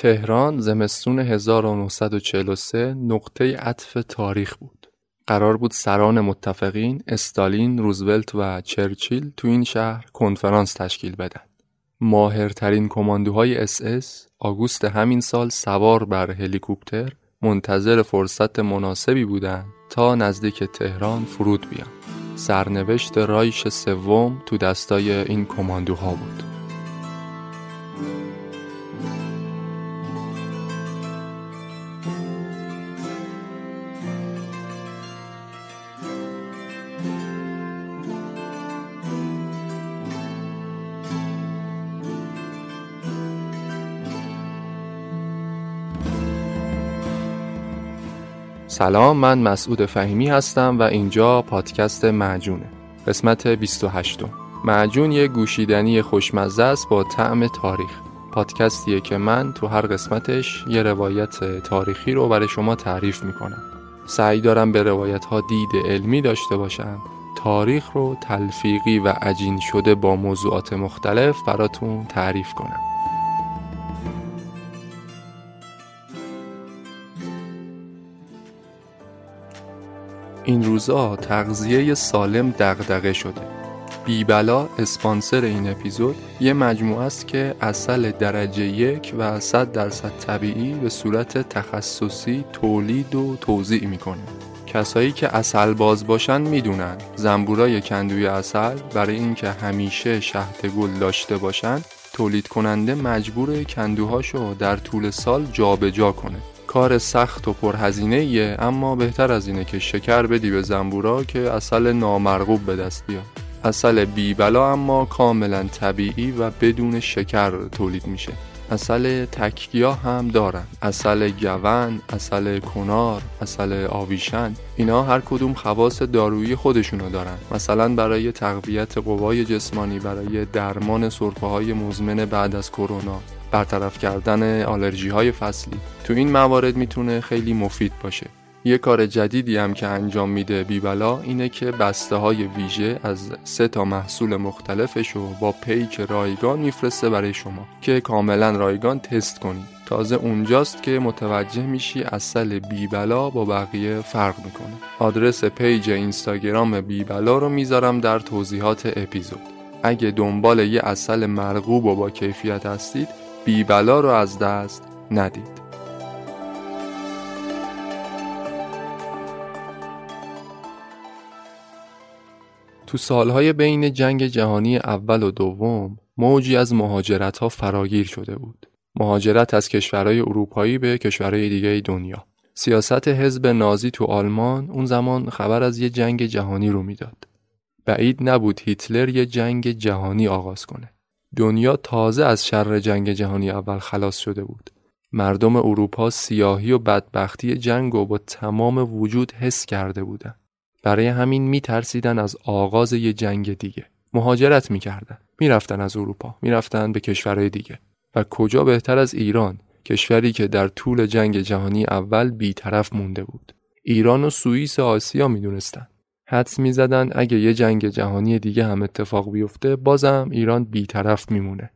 تهران زمستون 1943 نقطه عطف تاریخ بود. قرار بود سران متفقین استالین، روزولت و چرچیل تو این شهر کنفرانس تشکیل بدن. ماهرترین کماندوهای اس اس آگوست همین سال سوار بر هلیکوپتر منتظر فرصت مناسبی بودند تا نزدیک تهران فرود بیان. سرنوشت رایش سوم تو دستای این کماندوها بود. سلام من مسعود فهیمی هستم و اینجا پادکست معجونه. قسمت 28 معجون یه گوشیدنی خوشمزه است با طعم تاریخ. پادکستیه که من تو هر قسمتش یه روایت تاریخی رو برای شما تعریف می‌کنم. سعی دارم به روایت ها دید علمی داشته باشم. تاریخ رو تلفیقی و عجین شده با موضوعات مختلف براتون تعریف کنم. این روزا تغذیه سالم دغدغه شده. بیبلا اسپانسر این اپیزود یه مجموعه است که اصل درجه یک و 100 درصد طبیعی به صورت تخصصی تولید و توضیح می‌کنه. کسایی که اصل باز باشن می‌دونن زنبورای کندوی اصل برای اینکه همیشه شهد گل داشته باشن تولید کننده مجبور کندوهاشو در طول سال جابجا جا کنه. کار سخت و پرهزینه ایه اما بهتر از اینه که شکر بدی به زنبورا که اصل نامرغوب به دست بیاد. اصل بیبلا اما کاملا طبیعی و بدون شکر تولید میشه. اصل تکگیا هم دارن. اصل گون، اصل کنار، اصل آویشن اینا هر کدوم خواص دارویی خودشونو دارن. مثلا برای تقویت قوای جسمانی برای درمان سرفه های مزمن بعد از کرونا. برطرف کردن آلرژی های فصلی. تو این موارد می‌تونه خیلی مفید باشه. یه کار جدیدی هم که انجام میده بیبلا اینه که بسته های ویژه از سه تا محصول مختلفش رو با پیک رایگان میفرسته برای شما که کاملا رایگان تست کنید تازه اونجاست که متوجه میشی اصل بیبلا با بقیه فرق می‌کنه. آدرس پیج اینستاگرام بیبلا رو می‌ذارم در توضیحات اپیزود. اگه دنبال یه اصل مرغوب و با کیفیت هستید بیبلا رو از دست ندید تو سالهای بین جنگ جهانی اول و دوم موجی از مهاجرت ها فراگیر شده بود. مهاجرت از کشورهای اروپایی به کشورهای دیگه دنیا. سیاست حزب نازی تو آلمان اون زمان خبر از یه جنگ جهانی رو می‌داد. بعید نبود هیتلر یه جنگ جهانی آغاز کنه. دنیا تازه از شر جنگ جهانی اول خلاص شده بود. مردم اروپا سیاهی و بدبختی جنگ و با تمام وجود حس کرده بودن. برای همین می ترسیدن از آغاز یه جنگ دیگه. مهاجرت می‌کردن. می‌رفتن از اروپا می‌رفتن به کشورهای دیگه و کجا بهتر از ایران کشوری که در طول جنگ جهانی اول بیطرف مونده بود ایران و سوئیس آسیا می‌دونستن حدس می‌زدن اگه یه جنگ جهانی دیگه هم اتفاق بیفته بازم ایران بیطرف میمونه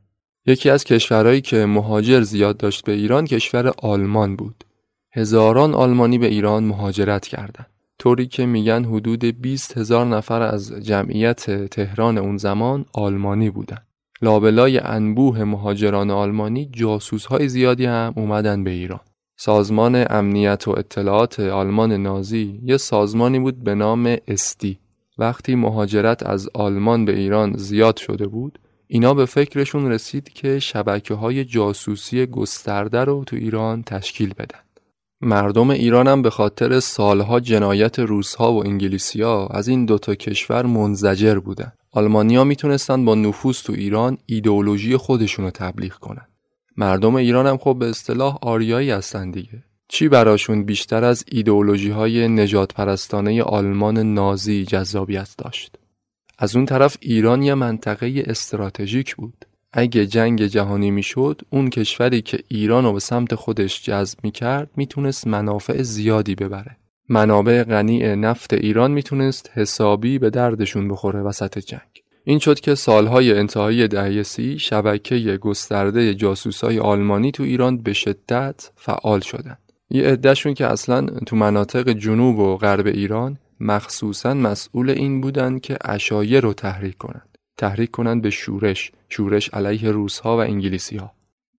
یکی از کشورهایی که مهاجر زیاد داشت به ایران کشور آلمان بود هزاران آلمانی به ایران مهاجرت کردند طوری که میگن حدود 20 هزار نفر از جمعیت تهران اون زمان آلمانی بودن. لابلای انبوه مهاجران آلمانی جاسوس های زیادی هم اومدن به ایران. سازمان امنیت و اطلاعات آلمان نازی یه سازمانی بود به نام استی. وقتی مهاجرت از آلمان به ایران زیاد شده بود، اینا به فکرشون رسید که شبکه های جاسوسی گسترده رو تو ایران تشکیل بدن. مردم ایران هم به خاطر سالها جنایت روسها و انگلیسیا از این دوتا کشور منزجر بودن. آلمانیا می‌تونستن با نفوذ تو ایران ایدئولوژی خودشونو تبلیغ کنن. مردم ایران هم خب به اصطلاح آریایی هستن دیگه. چی براشون بیشتر از ایدئولوژی های نجات پرستانه آلمان نازی جذابیت داشت؟ از اون طرف ایران یه منطقه استراتژیک بود. اگه جنگ جهانی می‌شد اون کشوری که ایران رو به سمت خودش جذب می‌کرد می‌تونست منافع زیادی ببره منابع غنی نفت ایران می‌تونست حسابی به دردشون بخوره وسط جنگ این شد که سالهای انتهایی دهه سی شبکه گسترده جاسوسای آلمانی تو ایران به شدت فعال شدن یه عدهشون که اصلا تو مناطق جنوب و غرب ایران مخصوصا مسئول این بودن که اشایر رو تحریک کنن تحریک کنند به شورش شورش علیه روسها و انگلیسی ها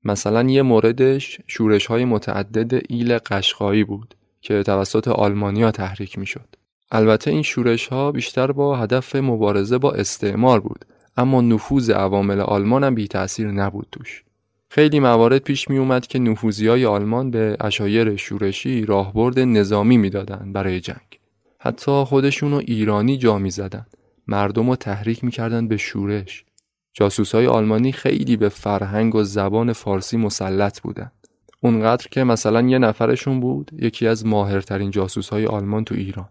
مثلا یه موردش شورش های متعدد ایل قشقایی بود که توسط آلمانیا تحریک می شد. البته این شورش ها بیشتر با هدف مبارزه با استعمار بود اما نفوذ عوامل آلمان هم بی تأثیر نبود توش. خیلی موارد پیش می اومد که نفوذی های آلمان به اشایر شورشی راهبرد نظامی می‌دادند برای جنگ. حتی خودشونو ایرانی جا می زدن. مردم رو تحریک می‌کردن به شورش جاسوس های آلمانی خیلی به فرهنگ و زبان فارسی مسلط بودن اونقدر که مثلا یه نفرشون بود یکی از ماهرترین جاسوس های آلمان تو ایران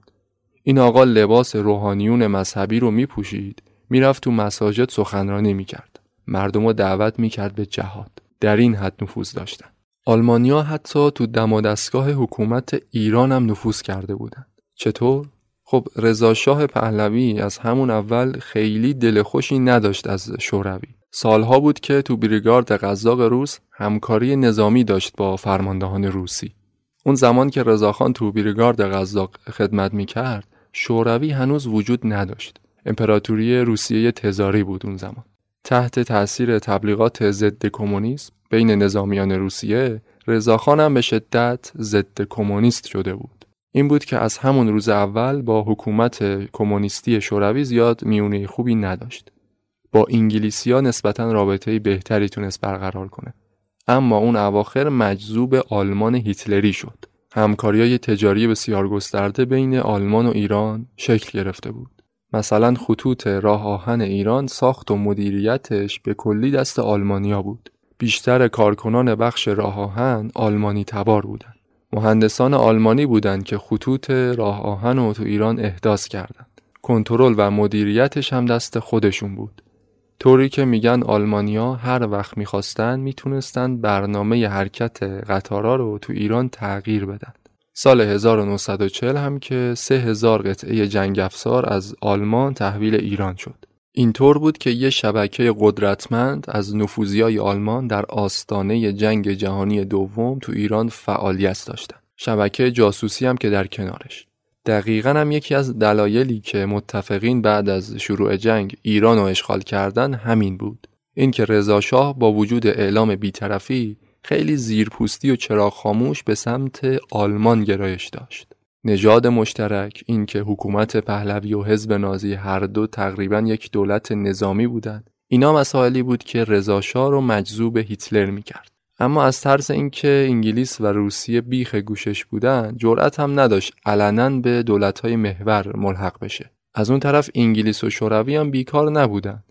این آقا لباس روحانیون مذهبی رو میپوشید. می‌رفت تو مساجد سخنرانی می‌کرد. مردم رو دعوت می‌کرد به جهاد. در این حد نفوذ داشتن. آلمانیا حتی تو دم دستگاه حکومت ایران هم نفوذ کرده بودن. چطور؟ خب رضاشاه پهلوی از همون اول خیلی دل خوشی نداشت از شوروی. سالها بود که تو بریگارد قزاق روس همکاری نظامی داشت با فرماندهان روسی. اون زمان که رضاخان تو بریگارد قزاق خدمت می‌کرد شوروی هنوز وجود نداشت امپراتوری روسیه تزاری بود اون زمان تحت تاثیر تبلیغات ضد کمونیسم بین نظامیان روسیه رضاخان هم به شدت ضد کمونیست شده بود این بود که از همون روز اول با حکومت کمونیستی شوروی زیاد میونه خوبی نداشت. با انگلیسی ها نسبتا رابطه بهتری تونست برقرار کنه. اما اون اواخر مجذوب آلمان هیتلری شد. همکاری های تجاری بسیار گسترده بین آلمان و ایران شکل گرفته بود. مثلا خطوط راه آهن ایران ساخت و مدیریتش به کلی دست آلمانیا بود. بیشتر کارکنان بخش راه آهن آلمانی تبار بودند. مهندسان آلمانی بودند که خطوط راه آهن رو تو ایران احداث کردند. کنترل و مدیریتش هم دست خودشون بود. طوری که میگن آلمانیا هر وقت می‌خواستن می‌تونستن برنامه حرکت قطارا رو تو ایران تغییر بدن. سال 1940 هم که 3000 قطعه جنگ افسار از آلمان تحویل ایران شد. اینطور بود که یه شبکه قدرتمند از نفوذیای آلمان در آستانه جنگ جهانی دوم تو ایران فعالیت داشتن. شبکه جاسوسی هم که در کنارش. دقیقا هم یکی از دلایلی که متفقین بعد از شروع جنگ ایران رو اشغال کردن همین بود. اینکه رضا شاه با وجود اعلام بیطرفی خیلی زیرپوستی و چراغ خاموش به سمت آلمان گرایش داشت. نژاد مشترک اینکه حکومت پهلوی و حزب نازی هر دو تقریبا یک دولت نظامی بودند اینا مسائلی بود که رضاشاه رو مجذوب هیتلر می‌کرد اما از ترس اینکه انگلیس و روسیه بیخ گوشش بودن جرأت هم نداشت علنا به دولت‌های محور ملحق بشه از اون طرف انگلیس و شوروی هم بیکار نبودن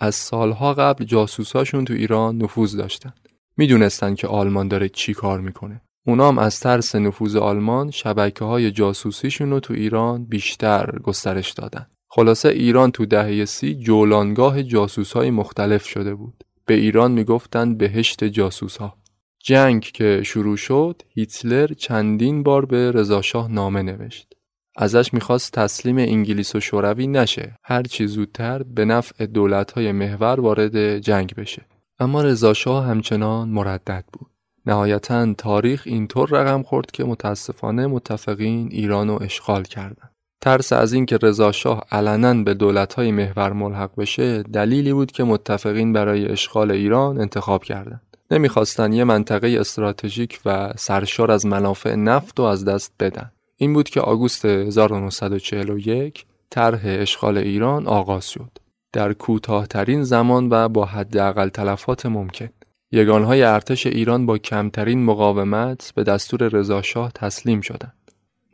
از سالها قبل جاسوساشون تو ایران نفوذ داشتن می‌دونستن که آلمان داره چی کار می‌کنه اونام از ترس نفوذ آلمان شبکه های جاسوسیشون رو تو ایران بیشتر گسترش دادن. خلاصه ایران تو دهه سی جولانگاه جاسوس های مختلف شده بود. به ایران می‌گفتند بهشت جاسوس ها. جنگ که شروع شد هیتلر چندین بار به رضاشاه نامه نوشت. ازش می‌خواست تسلیم انگلیس و شوروی نشه هرچی زودتر به نفع دولتهای محور وارد جنگ بشه اما رضاشاه همچنان مردد بود نهایتا تاریخ اینطور رقم خورد که متاسفانه متفقین ایران رو اشغال کردند ترس از اینکه رضاشاه علنا به دولتهای محور ملحق بشه دلیلی بود که متفقین برای اشغال ایران انتخاب کردند. نمی‌خواستن یه منطقه استراتژیک و سرشار از منافع نفت و از دست بدن. این بود که آگوست 1941 طرح اشغال ایران آغاز شد. در کوتاهترین زمان و با حداقل تلفات ممکن. یگانهای ارتش ایران با کمترین مقاومت به دستور رضاشاه تسلیم شدند.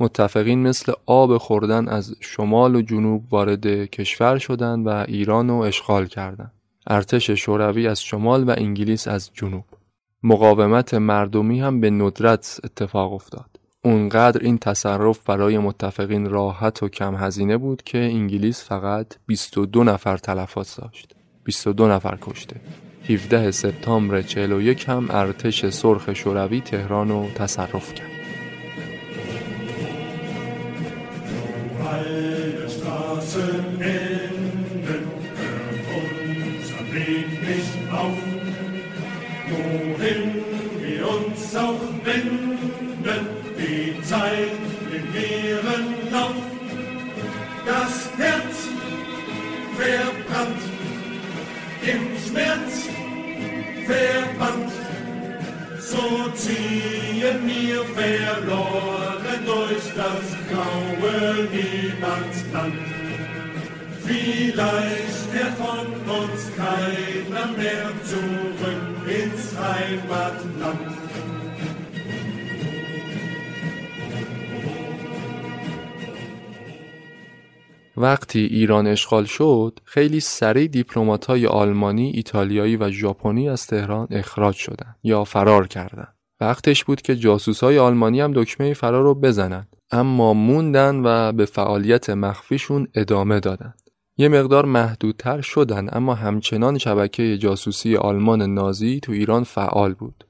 متفقین مثل آب خوردن از شمال و جنوب وارد کشور شدند و ایران رو اشغال کردند ارتش شوروی از شمال و انگلیس از جنوب. مقاومت مردمی هم به ندرت اتفاق افتاد. اونقدر این تصرف برای متفقین راحت و کم هزینه بود که انگلیس فقط 22 نفر تلفات داشت. 22 نفر کشته. 17 سپتامبر 41 هم ارتش سرخ شوروی تهران رو تصرف کرد. allen Straßenenden hört unser Weg nicht auf. Wohin wir uns auch wenden, die Zeit nimmt ihren Lauf. Das Herz verbrannt, im Schmerz verbannt, so ziehen wir verloren. Vielleicht fährt von uns keiner mehr zurück ins Heimatland. وقتی ایران اشغال شد خیلی سریع های آلمانی، ایتالیایی و ژاپنی از تهران اخراج شدند یا فرار کردند. وقتش بود که های آلمانی هم دکمه فرار رو بزنن اما موندن و به فعالیت مخفیشون ادامه دادن. یه مقدار محدودتر شدن اما همچنان شبکه جاسوسی آلمان نازی تو ایران فعال بود.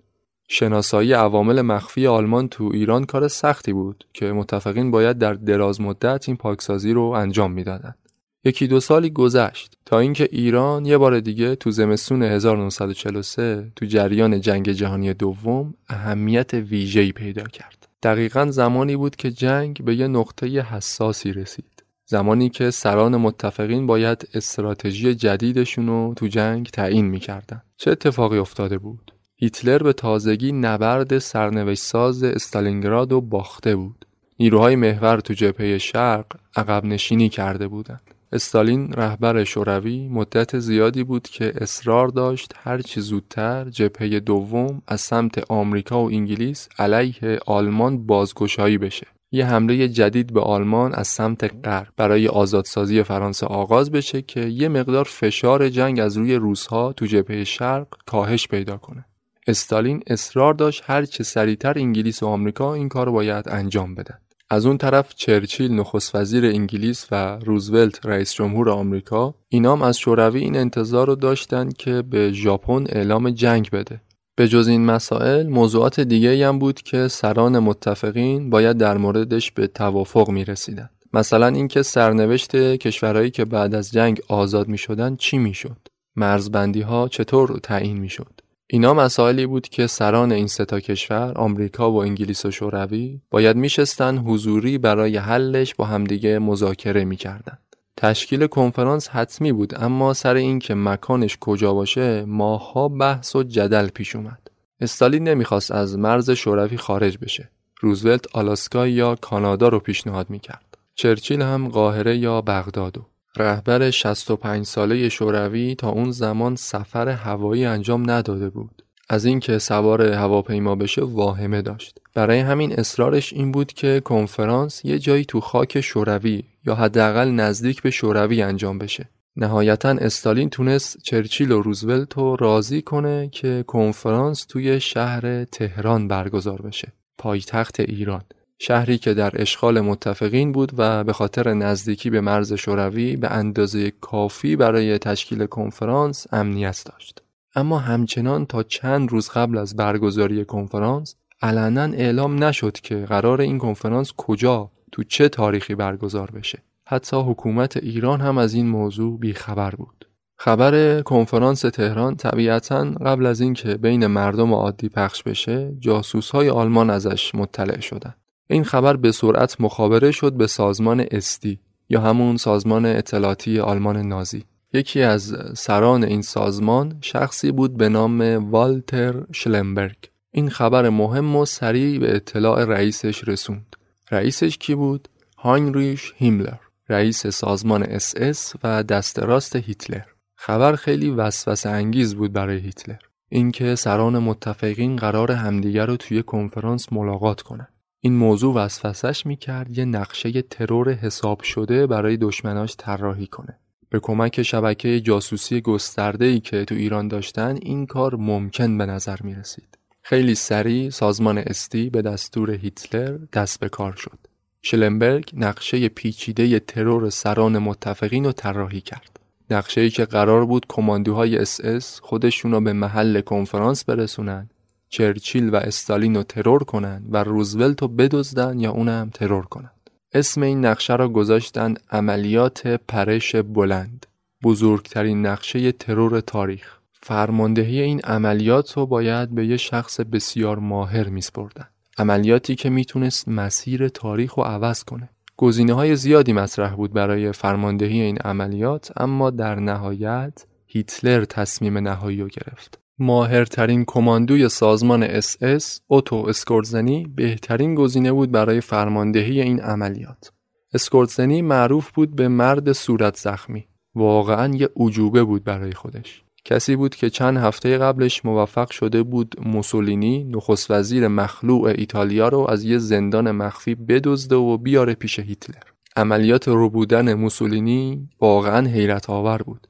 شناسایی عوامل مخفی آلمان تو ایران کار سختی بود که متفقین باید در دراز مدت این پاکسازی رو انجام می‌دادند. یکی دو سالی گذشت تا اینکه ایران یه بار دیگه تو زمستون 1943 تو جریان جنگ جهانی دوم اهمیت ویژه‌ای پیدا کرد. دقیقا زمانی بود که جنگ به یه نقطه حساسی رسید. زمانی که سران متفقین باید استراتژی جدیدشون رو تو جنگ تعیین می‌کردن. چه اتفاقی افتاده بود؟ هیتلر به تازگی نبرد سرنوشت ساز استالینگراد و باخته بود. نیروهای محور تو جبهه شرق عقب نشینی کرده بودند. استالین رهبر شوروی مدت زیادی بود که اصرار داشت هرچی زودتر جبهه دوم از سمت آمریکا و انگلیس علیه آلمان بازگشایی بشه. یه حمله جدید به آلمان از سمت غرب برای آزادسازی فرانسه آغاز بشه که یه مقدار فشار جنگ از روی روسها تو جبهه شرق کاهش پیدا کنه. استالین اصرار داشت هر چه سریعتر انگلیس و آمریکا این کار باید انجام بدن. از اون طرف چرچیل نخست وزیر انگلیس و روزولت رئیس جمهور آمریکا اینام از شوروی این انتظار رو داشتن که به ژاپن اعلام جنگ بده. به جز این مسائل موضوعات دیگه هم بود که سران متفقین باید در موردش به توافق می رسیدن. مثلا اینکه سرنوشت کشورهایی که بعد از جنگ آزاد می شدن چی می شد؟ مرزبندی ها چطور تعیین می شد؟ اینا مسائلی بود که سران این ستا کشور آمریکا و انگلیس و شوروی باید میشستن حضوری برای حلش با همدیگه مذاکره می‌کردن. تشکیل کنفرانس حتمی بود اما سر اینکه مکانش کجا باشه ماها بحث و جدل پیش اومد. استالین نمی‌خواست از مرز شوروی خارج بشه. روزولت آلاسکا یا کانادا رو پیشنهاد می‌کرد. چرچیل هم قاهره یا بغدادو. رهبر 65 ساله شوروی تا اون زمان سفر هوایی انجام نداده بود. از اینکه سوار هواپیما بشه واهمه داشت. برای همین اصرارش این بود که کنفرانس یه جایی تو خاک شوروی یا حداقل نزدیک به شوروی انجام بشه. نهایتا استالین تونست چرچیل و روزولت رو راضی کنه که کنفرانس توی شهر تهران برگزار بشه. پایتخت ایران. شهری که در اشغال متفقین بود و به خاطر نزدیکی به مرز شوروی به اندازه کافی برای تشکیل کنفرانس امنیت داشت. اما همچنان تا چند روز قبل از برگزاری کنفرانس علنا اعلام نشد که قرار این کنفرانس کجا تو چه تاریخی برگزار بشه. حتی حکومت ایران هم از این موضوع بیخبر بود. خبر کنفرانس تهران طبیعتا قبل از اینکه بین مردم عادی پخش بشه جاسوس های آلمان ازش مطلع شدند. این خبر به سرعت مخابره شد به سازمان اس‌دی یا همون سازمان اطلاعاتی آلمان نازی. یکی از سران این سازمان شخصی بود به نام والتر شلنبرگ. این خبر مهمو سریع به اطلاع رئیسش رسوند. رئیسش کی بود؟ هاینریش هیملر رئیس سازمان اس اس و دست راست هیتلر. خبر خیلی وسوسه انگیز بود برای هیتلر. اینکه سران متفقین قراره همدیگر رو توی کنفرانس ملاقات کنند. این موضوع وسوسش می‌کرد یه نقشه ترور حساب شده برای دشمناش طراحی کنه. به کمک شبکه جاسوسی گسترده ای که تو ایران داشتن این کار ممکن به نظر می رسید. خیلی سریع سازمان اس‌دی به دستور هیتلر دست به کار شد. شلنبرگ نقشه پیچیده ترور سران متفقین رو طراحی کرد. نقشه ای که قرار بود کماندوهای اس اس خودشون رو به محل کنفرانس برسونن چرچیل و استالین رو ترور کنند و روزولت رو بدزدن یا اونم ترور کنند. اسم این نقشه را گذاشتن عملیات پرش بلند. بزرگترین نقشه ترور تاریخ. فرماندهی این عملیات رو باید به یه شخص بسیار ماهر میسپردن. عملیاتی که می‌تونست مسیر تاریخ رو عوض کنه. گزینه های زیادی مطرح بود برای فرماندهی این عملیات اما در نهایت هیتلر تصمیم نهایی رو گرفت. ماهرترین کماندوی سازمان اس اس اوتو اسکورتزنی بهترین گزینه بود برای فرماندهی این عملیات. اسکورزنی معروف بود به مرد صورت زخمی. واقعا یه عجوبه بود برای خودش. کسی بود که چند هفته قبلش موفق شده بود موسولینی نخست وزیر مخلوع ایتالیا رو از یه زندان مخفی بدزده و بیاره پیش هیتلر. عملیات ربودن موسولینی واقعا حیرت آور بود.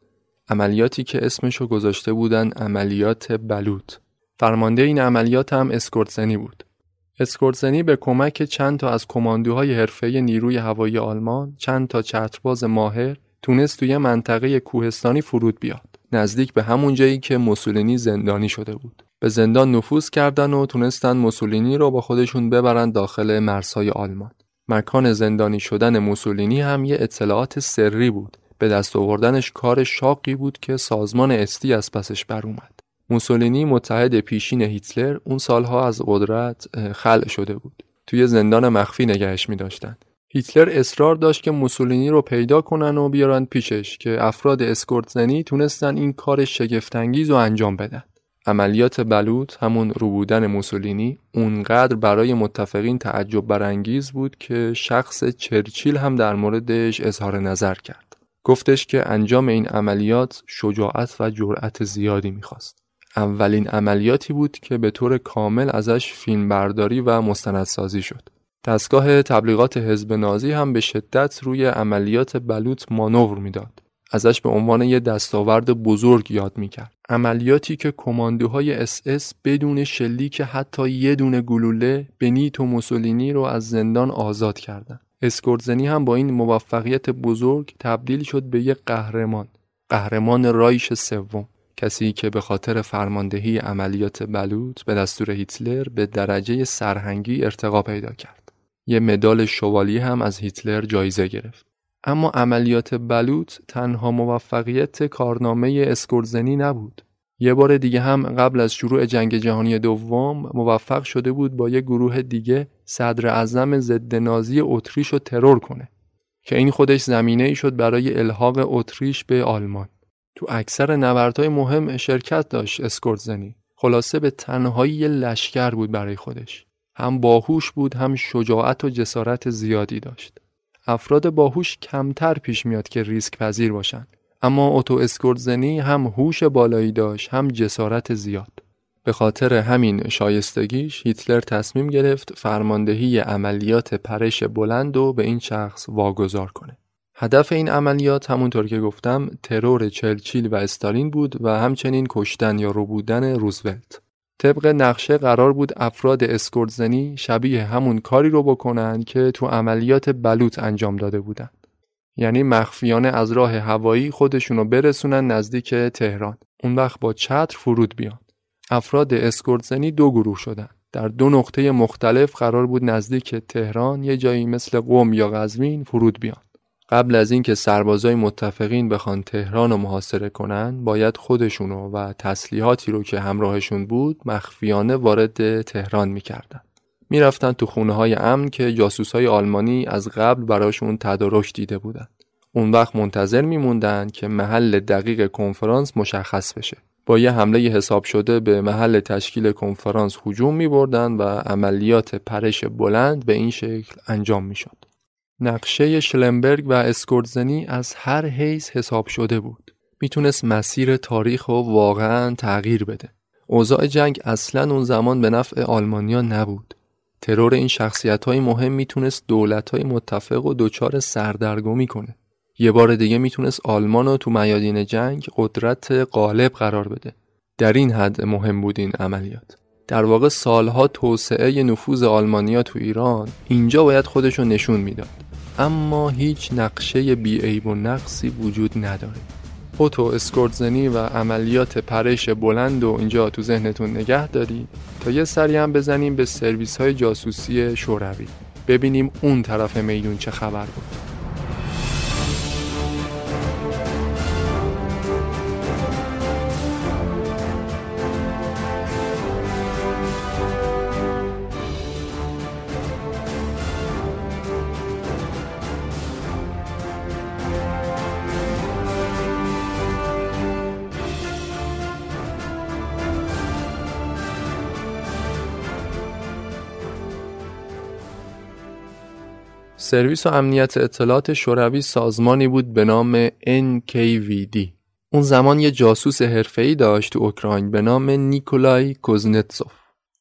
عملیاتی که اسمشو گذاشته بودن عملیات بلوط. فرمانده این عملیات هم اسکورتزنی بود. اسکورتزنی به کمک چند تا از کماندوهای حرفه نیروی هوایی آلمان، چند تا چترباز ماهر تونست توی منطقه کوهستانی فرود بیاد. نزدیک به همون جایی که موسولینی زندانی شده بود. به زندان نفوذ کردن و تونستن موسولینی رو با خودشون ببرن داخل مرزهای آلمان. مکان زندانی شدن موسولینی هم یه اطلاعات سری بود به دست آوردنش کار شاقی بود که سازمان استی از پسش بر اومد. موسولینی متحد پیشین هیتلر اون سالها از قدرت خلع شده بود. توی زندان مخفی نگهش می داشتن. هیتلر اصرار داشت که موسولینی رو پیدا کنن و بیارن پیشش که افراد اسکورت زنی تونستن این کار شگفتانگیز رو انجام بدن. عملیات بلوط همون روبودن موسولینی اونقدر برای متفقین تعجب برانگیز بود که شخص چرچیل هم در موردش اظهار نظر کرد. گفتش که انجام این عملیات شجاعت و جرأت زیادی می‌خواست. اولین عملیاتی بود که به طور کامل ازش فیلم برداری و مستندسازی شد. دستگاه تبلیغات حزب نازی هم به شدت روی عملیات بلوط مانور می‌داد. ازش به عنوان یه دستاورد بزرگ یاد می‌کرد. عملیاتی که کماندوهای اس اس بدون شلیک حتی یه دونه گلوله بنیتو موسولینی رو از زندان آزاد کردند. اسکورتزنی هم با این موفقیت بزرگ تبدیل شد به یک قهرمان قهرمان رایش سوم. کسی که به خاطر فرماندهی عملیات بلوط به دستور هیتلر به درجه سرهنگی ارتقا پیدا کرد. یه مدال شوالی هم از هیتلر جایزه گرفت. اما عملیات بلوط تنها موفقیت کارنامه اسکورزنی نبود. یه بار دیگه هم قبل از شروع جنگ جهانی دوم موفق شده بود با یه گروه دیگه صدر اعظم ضد نازی اتریش رو ترور کنه که این خودش زمینه ای شد برای الحاق اتریش به آلمان. تو اکثر نبردهای مهم شرکت داشت اسکورتزنی خلاصه به تنهایی لشکر بود برای خودش. هم باهوش بود هم شجاعت و جسارت زیادی داشت. افراد باهوش کمتر پیش میاد که ریسک پذیر باشن. اما اوتو اسکورتزنی هم هوش بالایی داشت هم جسارت زیاد به خاطر همین شایستگیش هیتلر تصمیم گرفت فرماندهی عملیات پرش بلند و به این شخص واگذار کنه. هدف این عملیات همونطور که گفتم ترور چلچیل و استالین بود و همچنین کشتن یا روبودن روزولت. طبق نقشه قرار بود افراد اسکورتزنی شبیه همون کاری رو بکنن که تو عملیات بلوط انجام داده بودن. یعنی مخفیانه از راه هوایی خودشونو برسونن نزدیک تهران. اون وقت با چتر فرود بیان. افراد اسکورتزنی دو گروه شدن. در دو نقطه مختلف قرار بود نزدیک تهران یه جایی مثل قم یا قزوین فرود بیان. قبل از اینکه سربازای متفقین بخوان تهران رو محاصره کنن باید خودشونو و تسلیحاتی رو که همراهشون بود مخفیانه وارد تهران می‌کردن می‌رفتن تو خونه های امن که جاسوس های آلمانی از قبل براشون تدارک دیده بودن اون وقت منتظر میموندن که محل دقیق کنفرانس مشخص بشه با یه حمله حساب شده به محل تشکیل کنفرانس هجوم می بردن و عملیات پرش بلند به این شکل انجام می شد. نقشه شلمبرگ و اسکورتزنی از هر حیث حساب شده بود. می‌تونست مسیر تاریخ رو واقعا تغییر بده. اوضاع جنگ اصلا اون زمان به نفع آلمانیا نبود. ترور این شخصیت های مهم می‌تونست دولت های متفق و دچار سردرگمی کنه. یه بار دیگه می‌تونست آلمان رو تو میادین جنگ قدرت غالب قرار بده. در این حد مهم بود این عملیات. در واقع سالها توسعه نفوذ آلمانیا تو ایران اینجا باید خودشو نشون می‌داد. اما هیچ نقشه بیعیب و نقصی وجود نداره اوتو اسکورتزنی و عملیات پرش بلند و اینجا تو ذهنتون نگه داری تا یه سری هم بزنیم به سرویس های جاسوسی شوروی. ببینیم اون طرف میدون چه خبر بود. سرویس و امنیت اطلاعات شوروی سازمانی بود به نام NKVD. اون زمان یه جاسوس حرفه‌ای داشت تو اوکراین به نام نیکولای کوزنتسوف.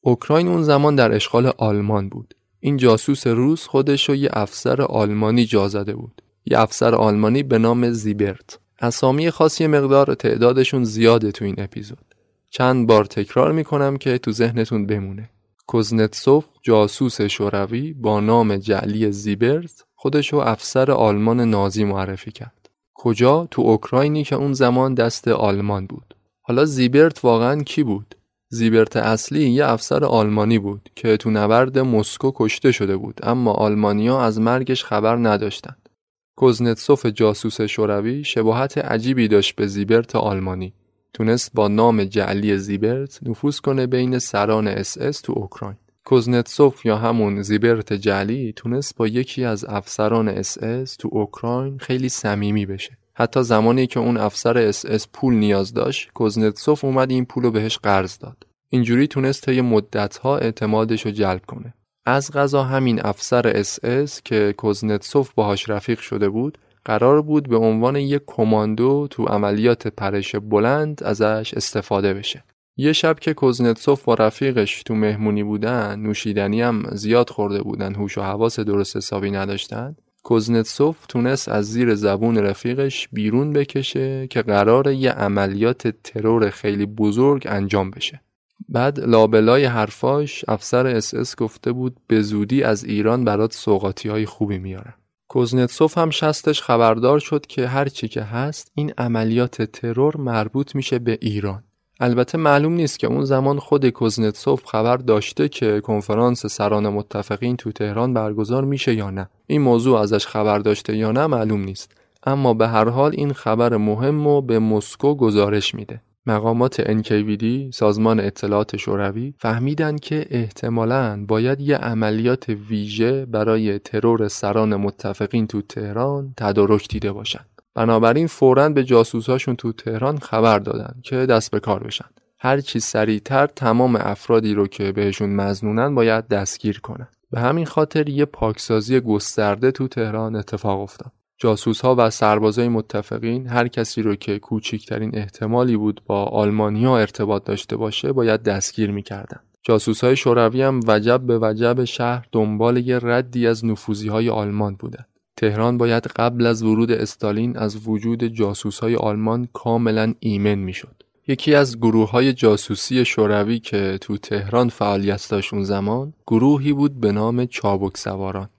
اوکراین اون زمان در اشغال آلمان بود. این جاسوس روس خودش رو یه افسر آلمانی جا زده بود. یه افسر آلمانی به نام زیبرت. اسامی خاصی مقدار تعدادشون زیاده تو این اپیزود. چند بار تکرار می‌کنم که تو ذهنتون بمونه. کوزنتسوف جاسوس شوروی با نام جعلی زیبرت خودشو افسر آلمان نازی معرفی کرد. کجا؟ تو اوکراینی که اون زمان دست آلمان بود. حالا زیبرت واقعا کی بود؟ زیبرت اصلی یه افسر آلمانی بود که تو نبرد مسکو کشته شده بود اما آلمانیا از مرگش خبر نداشتند. کوزنتسوف جاسوس شوروی شباهت عجیبی داشت به زیبرت آلمانی تونست با نام جعلی زیبرت نفوذ کنه بین سران اس اس تو اوکراین. کوزنتسوف یا همون زیبرت جعلی تونست با یکی از افسران اس اس تو اوکراین خیلی صمیمی بشه. حتی زمانی که اون افسر اس اس پول نیاز داشت، کوزنتسوف اومد این پول رو بهش قرض داد. اینجوری تونست یه مدتها اعتمادش رو جلب کنه. از قضا همین افسر اس اس که کوزنتسوف باهاش رفیق شده بود قرار بود به عنوان یک کماندو تو عملیات پرش بلند ازش استفاده بشه. یه شب که کوزنتسوف و رفیقش تو مهمونی بودن نوشیدنی هم زیاد خورده بودن هوش و حواس درست حسابی نداشتن کوزنتسوف تونست از زیر زبون رفیقش بیرون بکشه که قراره یه عملیات ترور خیلی بزرگ انجام بشه بعد لابلای حرفاش افسر اس اس گفته بود به زودی از ایران برات سوقاتی های خوبی میارن کوزنتسوف هم شستش خبردار شد که هر چی که هست این عملیات ترور مربوط میشه به ایران. البته معلوم نیست که اون زمان خود کوزنتسوف خبر داشته که کنفرانس سران متفقین تو تهران برگزار میشه یا نه. این موضوع ازش خبر داشته یا نه معلوم نیست. اما به هر حال این خبر مهم و به مسکو گزارش میده. مقامات NKVD سازمان اطلاعات شوروی فهمیدن که احتمالاً باید یه عملیات ویژه برای ترور سران متفقین تو تهران تدارک دیده باشند. بنابراین فوراً به جاسوساشون تو تهران خبر دادن که دست به کار بشن. هر چی سریعتر تمام افرادی رو که بهشون مزنونن باید دستگیر کنن. به همین خاطر یه پاکسازی گسترده تو تهران اتفاق افتاد. جاسوس ها و سربازای متفقین هر کسی رو که کوچکترین احتمالی بود با آلمانیا ارتباط داشته باشه باید دستگیر می‌کردن. جاسوس های شوروی هم وجب به وجب شهر دنبال یه ردی از نفوزی های آلمان بودند. تهران باید قبل از ورود استالین از وجود جاسوس های آلمان کاملا ایمن می‌شد. یکی از گروه های جاسوسی شوروی که تو تهران فعالیت داشت اون زمان گروهی بود به نام چابک سواران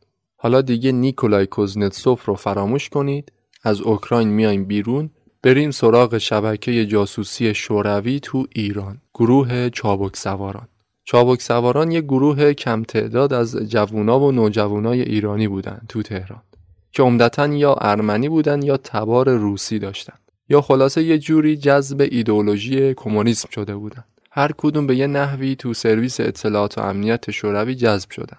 حالا دیگه نیکولای کوزنتسوف رو فراموش کنید. از اوکراین میایم بیرون. بریم سراغ شبکه جاسوسی شوروی تو ایران. گروه چابک سواران چابک سواران یک گروه کم تعداد از جوونا و نوجوانای ایرانی بودند تو تهران که عمدتا یا ارمنی بودن یا تبار روسی داشتن یا خلاصه یه جوری جذب ایدئولوژی کمونیسم شده بودن هر کدوم به یه نحوی تو سرویس اطلاعات و امنیت شوروی جذب شدن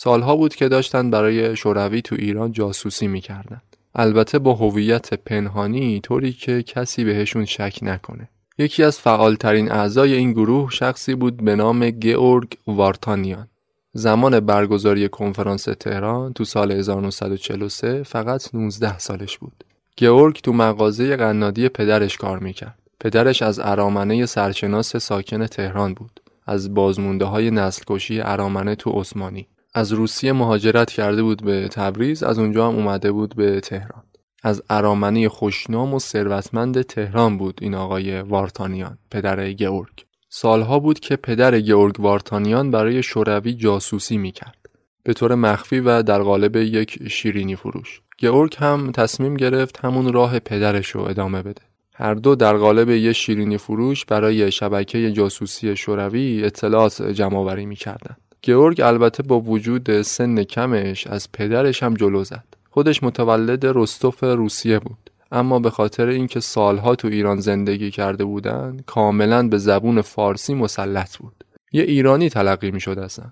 سالها بود که داشتن برای شوروی تو ایران جاسوسی می‌کردن. البته با هویت پنهانی طوری که کسی بهشون شک نکنه. یکی از فعالترین اعضای این گروه شخصی بود به نام گئورگ وارتانیان. زمان برگزاری کنفرانس تهران تو سال 1943 فقط 19 سالش بود. گئورگ تو مغازه قنادی پدرش کار می‌کرد. پدرش از ارامنه سرشناس ساکن تهران بود. از بازمونده های نسل کشی ارامنه تو عثمانی. از روسیه مهاجرت کرده بود به تبریز از اونجا هم اومده بود به تهران. از ارامنه خوشنام و ثروتمند تهران بود این آقای وارتانیان پدر گئورگ. سالها بود که پدر گئورگ وارتانیان برای شوروی جاسوسی می‌کرد. به طور مخفی و در قالب یک شیرینی فروش. گئورگ هم تصمیم گرفت همون راه پدرش رو ادامه بده. هر دو در قالب یک شیرینی فروش برای شبکه جاسوسی شوروی اطلاعات جمع آوری می‌کردند. گئورگ البته با وجود سن کمش از پدرش هم جلو زد. خودش متولد رستوف روسیه بود. اما به خاطر اینکه سالها تو ایران زندگی کرده بودن کاملا به زبون فارسی مسلط بود. یه ایرانی تلقی می شد اصلا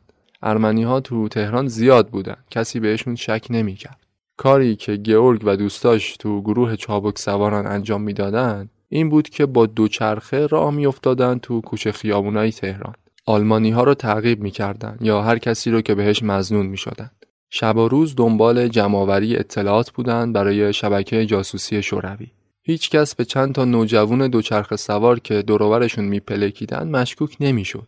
ارمنی ها تو تهران زیاد بودن. کسی بهشون شک نمی کرد کاری که گئورگ و دوستاش تو گروه چابک سواران انجام می‌دادند این بود که با دوچرخه راه میافتادند تو کوچه خیابونای تهران. آلمانی ها رو تعقیب می‌کردند یا هر کسی رو که بهش مزنون می‌شدند شب و روز دنبال جمعآوری اطلاعات بودند برای شبکه جاسوسی شوروی هیچ کس به چند تا نوجوان دوچرخه سوار که دورورشون میپلکیدن مشکوک نمی‌شد.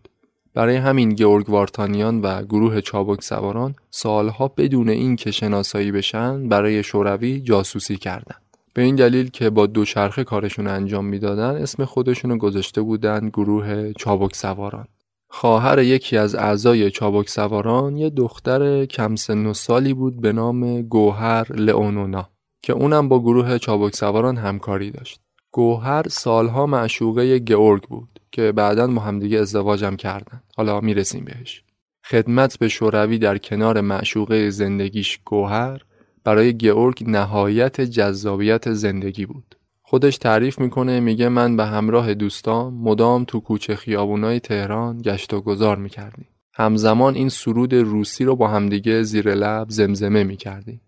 برای همین گورگ وارتانیان و گروه چابک سواران سالها بدون این که شناسایی بشن برای شوروی جاسوسی کردند. به این دلیل که با دوچرخه کارشون انجام می‌دادن اسم خودشونو گذاشته بودن گروه چابک سواران. خواهر یکی از اعضای چابک سواران یه دختر کم سن و سالی بود به نام گوهر لئونونا که اونم با گروه چابک سواران همکاری داشت. گوهر سالها معشوقه گئورگ بود که بعدا با همدیگه ازدواجم کردن. حالا می‌رسیم بهش. خدمت به شوروی در کنار معشوقه زندگیش گوهر برای گئورگ نهایت جذابیت زندگی بود. خودش تعریف می‌کنه میگه من به همراه دوستان مدام تو کوچه خیابونای تهران گشت و گذار می‌کردیم. همزمان این سرود روسی رو با همدیگه زیر لب زمزمه می‌کردیم.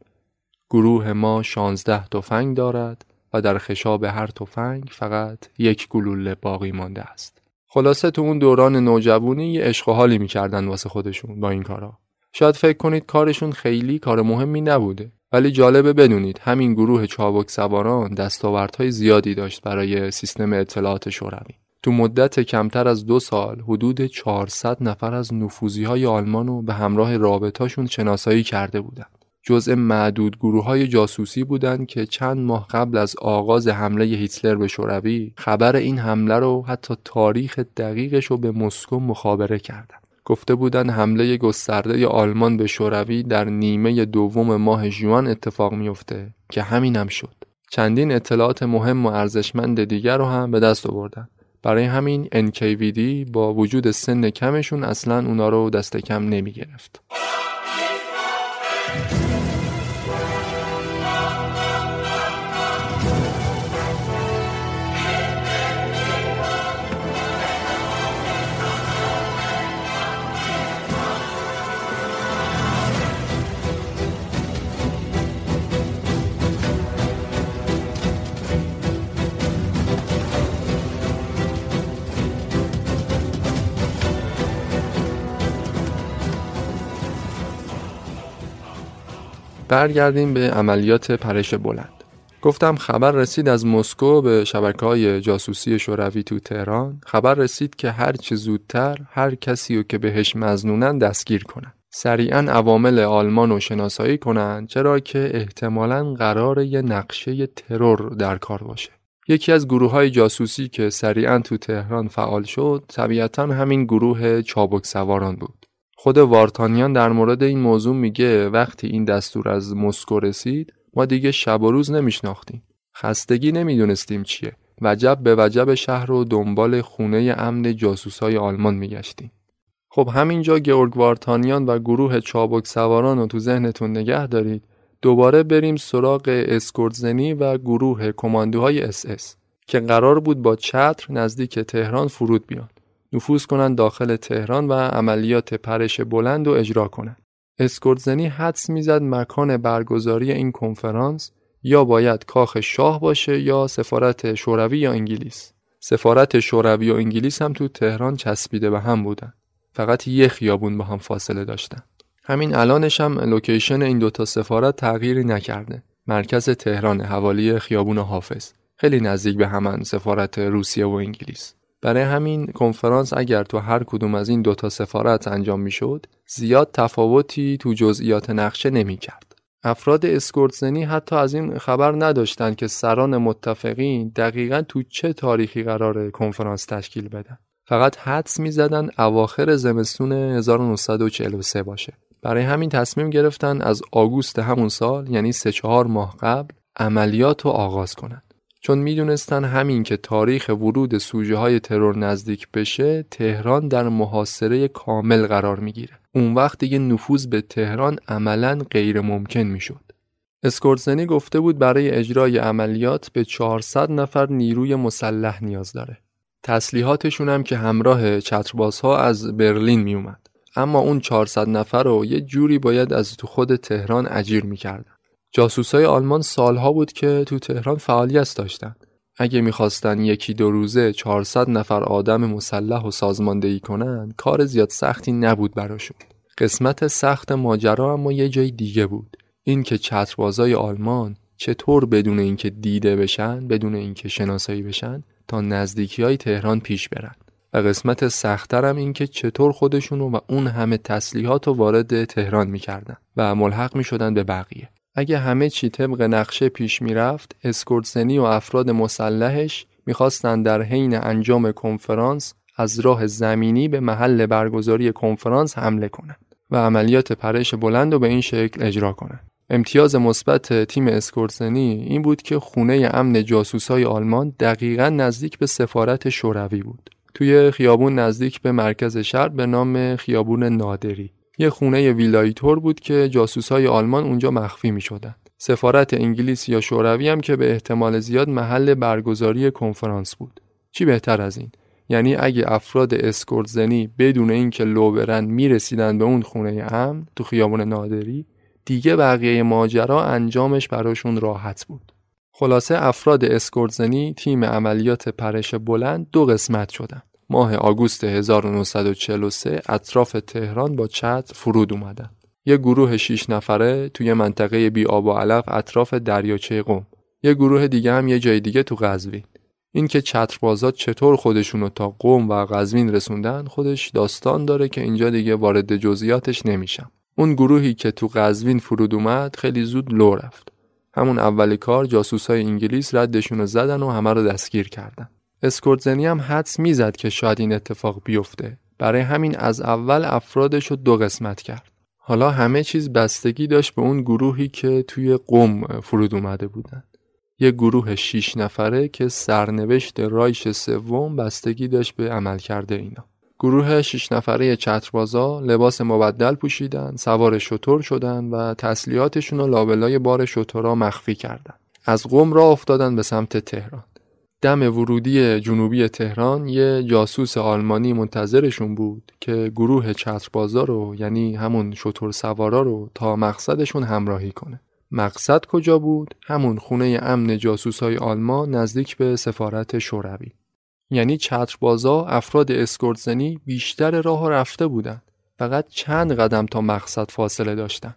گروه ما شانزده تفنگ دارد و در خشاب هر تفنگ فقط یک گلوله باقی مانده است. خلاصه تو اون دوران نوجوانی یه عشق و حالی می‌کردن واسه خودشون با این کارا. شاید فکر کنید کارشون خیلی کار مهمی نبوده ولی جالبه بدونید همین گروه چابک سواران دستاوردهای زیادی داشت برای سیستم اطلاعات شوروی. تو مدت کمتر از دو سال حدود 400 نفر از نفوزی های آلمان رو به همراه رابطاشون شناسایی کرده بودند. جزء معدود گروه های جاسوسی بودند که چند ماه قبل از آغاز حمله هیتلر به شوروی خبر این حمله رو حتی تاریخ دقیقش رو به مسکو مخابره کردند. گفته بودن حمله گسترده آلمان به شوروی در نیمه دوم ماه ژوئن اتفاق میفته که همینم هم شد. چندین اطلاعات مهم و ارزشمند دیگر رو هم به دست آوردن. برای همین NKVD با وجود سن کمشون اصلا اونا رو دست کم نمی گرفت. برگردیم به عملیات پرش بلند. گفتم خبر رسید از مسکو به شبکه های جاسوسی شوروی تو تهران. خبر رسید که هر چه زودتر هر کسی رو که بهش مزنونن دستگیر کنن. سریعا عوامل آلمان رو شناسایی کنن چرا که احتمالا قرار یه نقشه ترور در کار باشه. یکی از گروه های جاسوسی که سریعا تو تهران فعال شد طبیعتا همین گروه چابک سواران بود. خود وارطانیان در مورد این موضوع میگه وقتی این دستور از مسکو رسید ما دیگه شب و روز نمیشناختیم. خستگی نمی‌دونستیم چیه. وجب به وجب شهر رو دنبال خونه امن جاسوسای آلمان میگشتیم. خب همینجا گئورگ وارطانیان و گروه چابک سواران رو تو ذهنتون نگه دارید دوباره بریم سراغ اسکورتزنی و گروه کماندوهای اس اس که قرار بود با چتر نزدیک تهران فرود بیان نفوذ کنند داخل تهران و عملیات پرش بلند و اجرا کنند. اسکورتزنی حدس می‌زد مکان برگزاری این کنفرانس یا باید کاخ شاه باشه یا سفارت شوروی یا انگلیس. سفارت شوروی و انگلیس هم تو تهران چسبیده به هم بودن. فقط یه خیابون با هم فاصله داشتن. همین الانش هم لوکیشن این دوتا سفارت تغییری نکرده. مرکز تهران حوالی خیابون حافظ. خیلی نزدیک به همان سفارت روسیه و انگلیس. برای همین کنفرانس اگر تو هر کدوم از این دوتا سفارت انجام می‌شد زیاد تفاوتی تو جزئیات نقشه نمی‌کرد. افراد اسکورتزنی حتی از این خبر نداشتند که سران متفقین دقیقا تو چه تاریخی قرار کنفرانس تشکیل بدن. فقط حدس می‌زدن اواخر زمستون 1943 باشه. برای همین تصمیم گرفتن از آگوست همون سال یعنی سه چهار ماه قبل عملیات رو آغاز کنند. چون می‌دونستن همین که تاریخ ورود سوژه های ترور نزدیک بشه تهران در محاصره کامل قرار می‌گیره. اون وقت دیگه نفوذ به تهران عملا غیر ممکن می‌شد. اسکورتزنی گفته بود برای اجرای عملیات به 400 نفر نیروی مسلح نیاز داره. تسلیحاتشون هم که همراه چتربازها از برلین میومد. اما اون 400 نفر رو یه جوری باید از تو خود تهران اجیر می‌کردن. جاسوسای آلمان سالها بود که تو تهران فعالیت داشتن. اگه می‌خواستن یکی دو روزه 400 نفر آدم مسلح و سازماندهی کنن کار زیاد سختی نبود براشون. قسمت سخت ماجرا اما یه جای دیگه بود. این که چتربازای آلمان چطور بدون اینکه دیده بشن بدون اینکه شناسایی بشن تا نزدیکی های تهران پیش برن. و قسمت سختترم این که چطور خودشونو و اون همه تسلیحات رو وارد تهران می‌کردن و ملحق می‌شدن به بقیه اگه همه چی طبق نقشه پیش می‌رفت اسکورتسنی و افراد مسلحش می‌خواستن در حین انجام کنفرانس از راه زمینی به محل برگزاری کنفرانس حمله کنند و عملیات پرش بلند رو به این شکل اجرا کنند. امتیاز مثبت تیم اسکورتسنی این بود که خونه امن جاسوسای آلمان دقیقا نزدیک به سفارت شوروی بود. توی خیابون نزدیک به مرکز شهر به نام خیابون نادری یه خونه ویلایی تور بود که جاسوسای آلمان اونجا مخفی می شدن. سفارت انگلیس یا شوروی هم که به احتمال زیاد محل برگزاری کنفرانس بود. چی بهتر از این؟ یعنی اگه افراد اسکورتزنی بدون اینکه لو برن می‌رسیدن به اون خونه امن تو خیابون نادری دیگه بقیه ماجرا انجامش براشون راحت بود. خلاصه افراد اسکورتزنی تیم عملیات پرش بلند دو قسمت شدند. ماه آگوست 1943 اطراف تهران با چتر فرود اومدن. یه گروه 6 نفره توی منطقه بی آب و علف اطراف دریاچه قم. یه گروه دیگه هم یه جای دیگه تو قزوین. این که چتربازات چطور خودشونو تا قم و قزوین رسوندن خودش داستان داره که اینجا دیگه وارد جزئیاتش نمیشم. اون گروهی که تو قزوین فرود اومد خیلی زود لو رفت. همون اولی کار جاسوسای انگلیس ردشون رو زدن و همه رو دستگیر کردن. اسکورتزنی هم حدس می‌زد که شاید این اتفاق بیفته. برای همین از اول افرادش رو دو قسمت کرد. حالا همه چیز بستگی داشت به اون گروهی که توی قم فرود اومده بودن. یه گروه شیش نفره که سرنوشت رایش سوم بستگی داشت به عمل کرده اینا. گروه شش نفره چتربازا لباس مبدل پوشیدن، سوار شطور شدن و تسلیحاتشون رو لابلای بار شطورا مخفی کردن. از قم را افتادن به سمت تهران. دم ورودی جنوبی تهران یه جاسوس آلمانی منتظرشون بود که گروه چتربازا رو یعنی همون شطور سوارا رو تا مقصدشون همراهی کنه. مقصد کجا بود؟ همون خونه امن جاسوس آلمان نزدیک به سفارت شوروی. یعنی چتربازا افراد اسکورتزنی بیشتر راه رفته بودند. فقط چند قدم تا مقصد فاصله داشتند.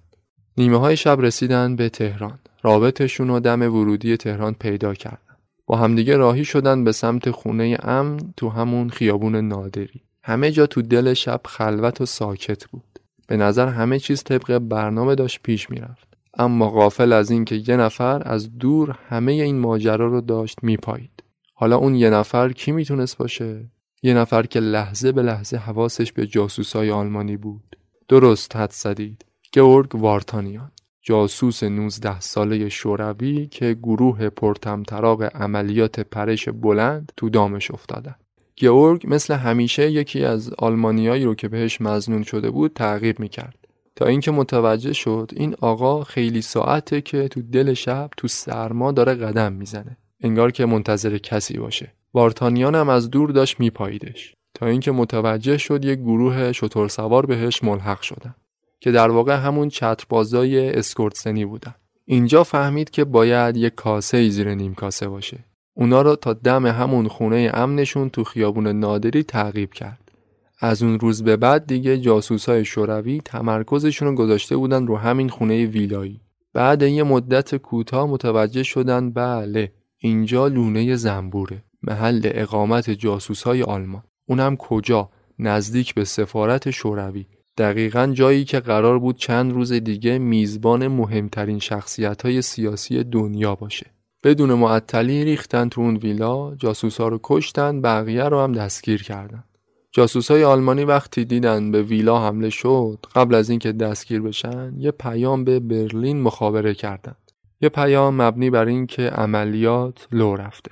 نیمه های شب رسیدن به تهران. رابطشون و دم ورودی تهران پیدا کردن. با همدیگه راهی شدن به سمت خونه امن تو همون خیابون نادری. همه جا تو دل شب خلوت و ساکت بود. به نظر همه چیز طبق برنامه داشت پیش می‌رفت. اما غافل از اینکه یه نفر از دور همه این ماجرا رو داشت میپایید. حالا اون یه نفر کی می‌تونست باشه یه نفر که لحظه به لحظه حواسش به جاسوسای آلمانی بود درست حد زدید گورگ وارتانیان جاسوس 19 ساله شوروی که گروه پرتمطراق عملیات پرش بلند تو دامش افتادن گورگ مثل همیشه یکی از آلمانیایی رو که بهش مزنون شده بود تعقیب می‌کرد. تا اینکه متوجه شد این آقا خیلی ساعته که تو دل شب تو سرما داره قدم می‌زنه. انگار که منتظر کسی باشه. وارتانیان هم از دور داشت میپاییدش. تا اینکه متوجه شد یک گروه شتر سوار بهش ملحق شدن. که در واقع همون چتربازای اسکورتسنی بودن. اینجا فهمید که باید یک کاسه ای زیر نیم کاسه باشه. اونا رو تا دم همون خونه امنشون تو خیابون نادری تعقیب کرد. از اون روز به بعد دیگه جاسوسای شوروی تمرکزشون رو گذاشته بودن رو همین خونه ویلایی. بعد یه مدت کوتاه متوجه شدن بله اینجا لونه زنبوره محل اقامت جاسوسای آلمان. اونم کجا؟ نزدیک به سفارت شوروی. دقیقا جایی که قرار بود چند روز دیگه میزبان مهمترین شخصیت های سیاسی دنیا باشه. بدون معطلی ریختن تو اون ویلا جاسوسا رو کشتن بقیه رو هم دستگیر کردن. جاسوسای آلمانی وقتی دیدن به ویلا حمله شد قبل از اینکه دستگیر بشن یه پیام به برلین مخابره کردند. یه پیام مبنی بر اینکه عملیات لو رفته.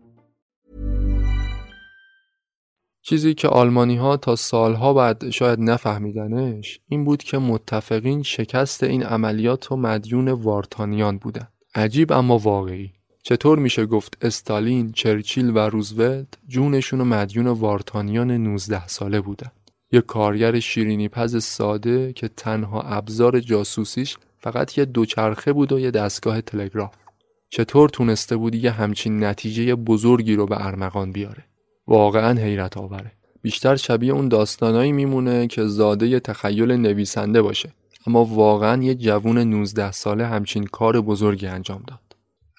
چیزی که آلمانی ها تا سالها بعد شاید نفهمیدنش این بود که متفقین شکست این عملیات و مدیون وارتانیان بودن. عجیب اما واقعی. چطور میشه گفت استالین، چرچیل و روزولت جونشون و مدیون وارتانیان 19 ساله بودن. یه کارگر شیرینی پز ساده که تنها ابزار جاسوسیش فقط یه دوچرخه بود و یه دستگاه تلگراف. چطور تونسته بود یه همچین نتیجه بزرگی رو به ارمغان بیاره؟ واقعا حیرت آوره. بیشتر شبیه اون داستانایی میمونه که زاده تخیل نویسنده باشه. اما واقعا یه جوون 19 ساله همچین کار بزرگی انجام داد.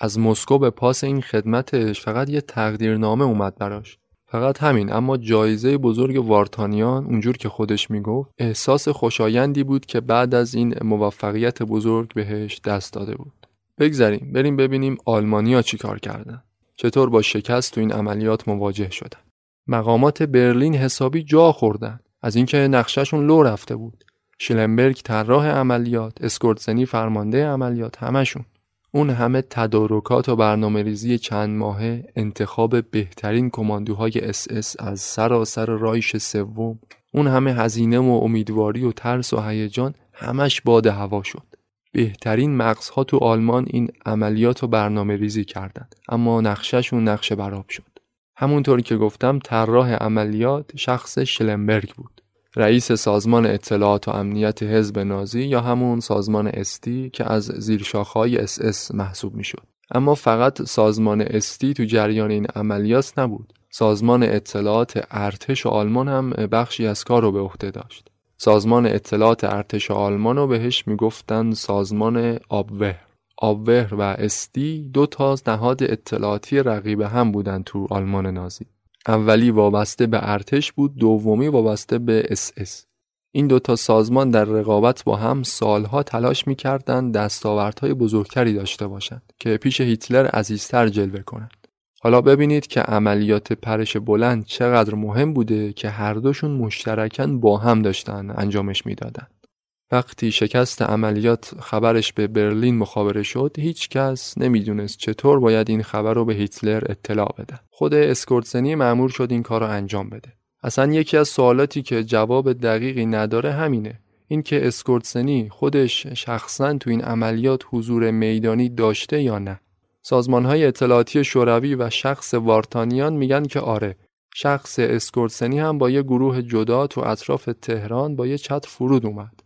از مسکو به پاس این خدمتش فقط یه تقدیرنامه اومد براش. فقط همین اما جایزه بزرگ وارتانیان اونجور که خودش می‌گفت احساس خوشایندی بود که بعد از این موفقیت بزرگ بهش دست داده بود. بگذریم بریم ببینیم آلمانیا چی کار کردن. چطور با شکست تو این عملیات مواجه شدن. مقامات برلین حسابی جا خوردن. از اینکه نقشهشون لو رفته بود. شلنبرگ طراح عملیات اسکورتزنی فرمانده عملیات همشون اون همه تدارکات و برنامه ریزی چند ماهه انتخاب بهترین کماندوهای اس اس از سراسر رایش سوم. اون همه هزینه و امیدواری و ترس و هیجان همش باد هوا شد. بهترین مغزها تو آلمان این عملیات رو برنامه ریزی کردند اما نقشه‌شون نقش بر آب شد. همونطور که گفتم طراح عملیات شخص شلنبرگ بود. رئیس سازمان اطلاعات و امنیت حزب نازی یا همون سازمان اس دی که از زیرشاخه‌های اس اس محسوب می‌شد. اما فقط سازمان اس دی تو جریان این عملیات نبود. سازمان اطلاعات ارتش آلمان هم بخشی از کار رو به عهده داشت. سازمان اطلاعات ارتش آلمان رو بهش می‌گفتن سازمان آبوهر. آبوهر و اس دی دو تا نهاد اطلاعاتی رقیب هم بودن تو آلمان نازی. اولی وابسته به ارتش بود دومی وابسته به اس اس. این دوتا سازمان در رقابت با هم سالها تلاش می‌کردند دستاوردهای بزرگتری داشته باشند که پیش هیتلر عزیزتر جلوه کنند. حالا ببینید که عملیات پرش بلند چقدر مهم بوده که هر دوشون مشترکاً با هم داشتن انجامش می‌دادن. وقتی شکست عملیات خبرش به برلین مخابره شد هیچ کس نمی‌دونست چطور باید این خبر رو به هیتلر اطلاع بده. خود اسکورتزنی مأمور شد این کار رو انجام بده. اصلا یکی از سوالاتی که جواب دقیقی نداره همینه. اینکه اسکورتسنی خودش شخصا تو این عملیات حضور میدانی داشته یا نه. سازمان های اطلاعاتی شوروی و شخص وارتانیان میگن که آره شخص اسکورتسنی هم با یه گروه جدا تو اطراف تهران با یه چتر فرود اومد.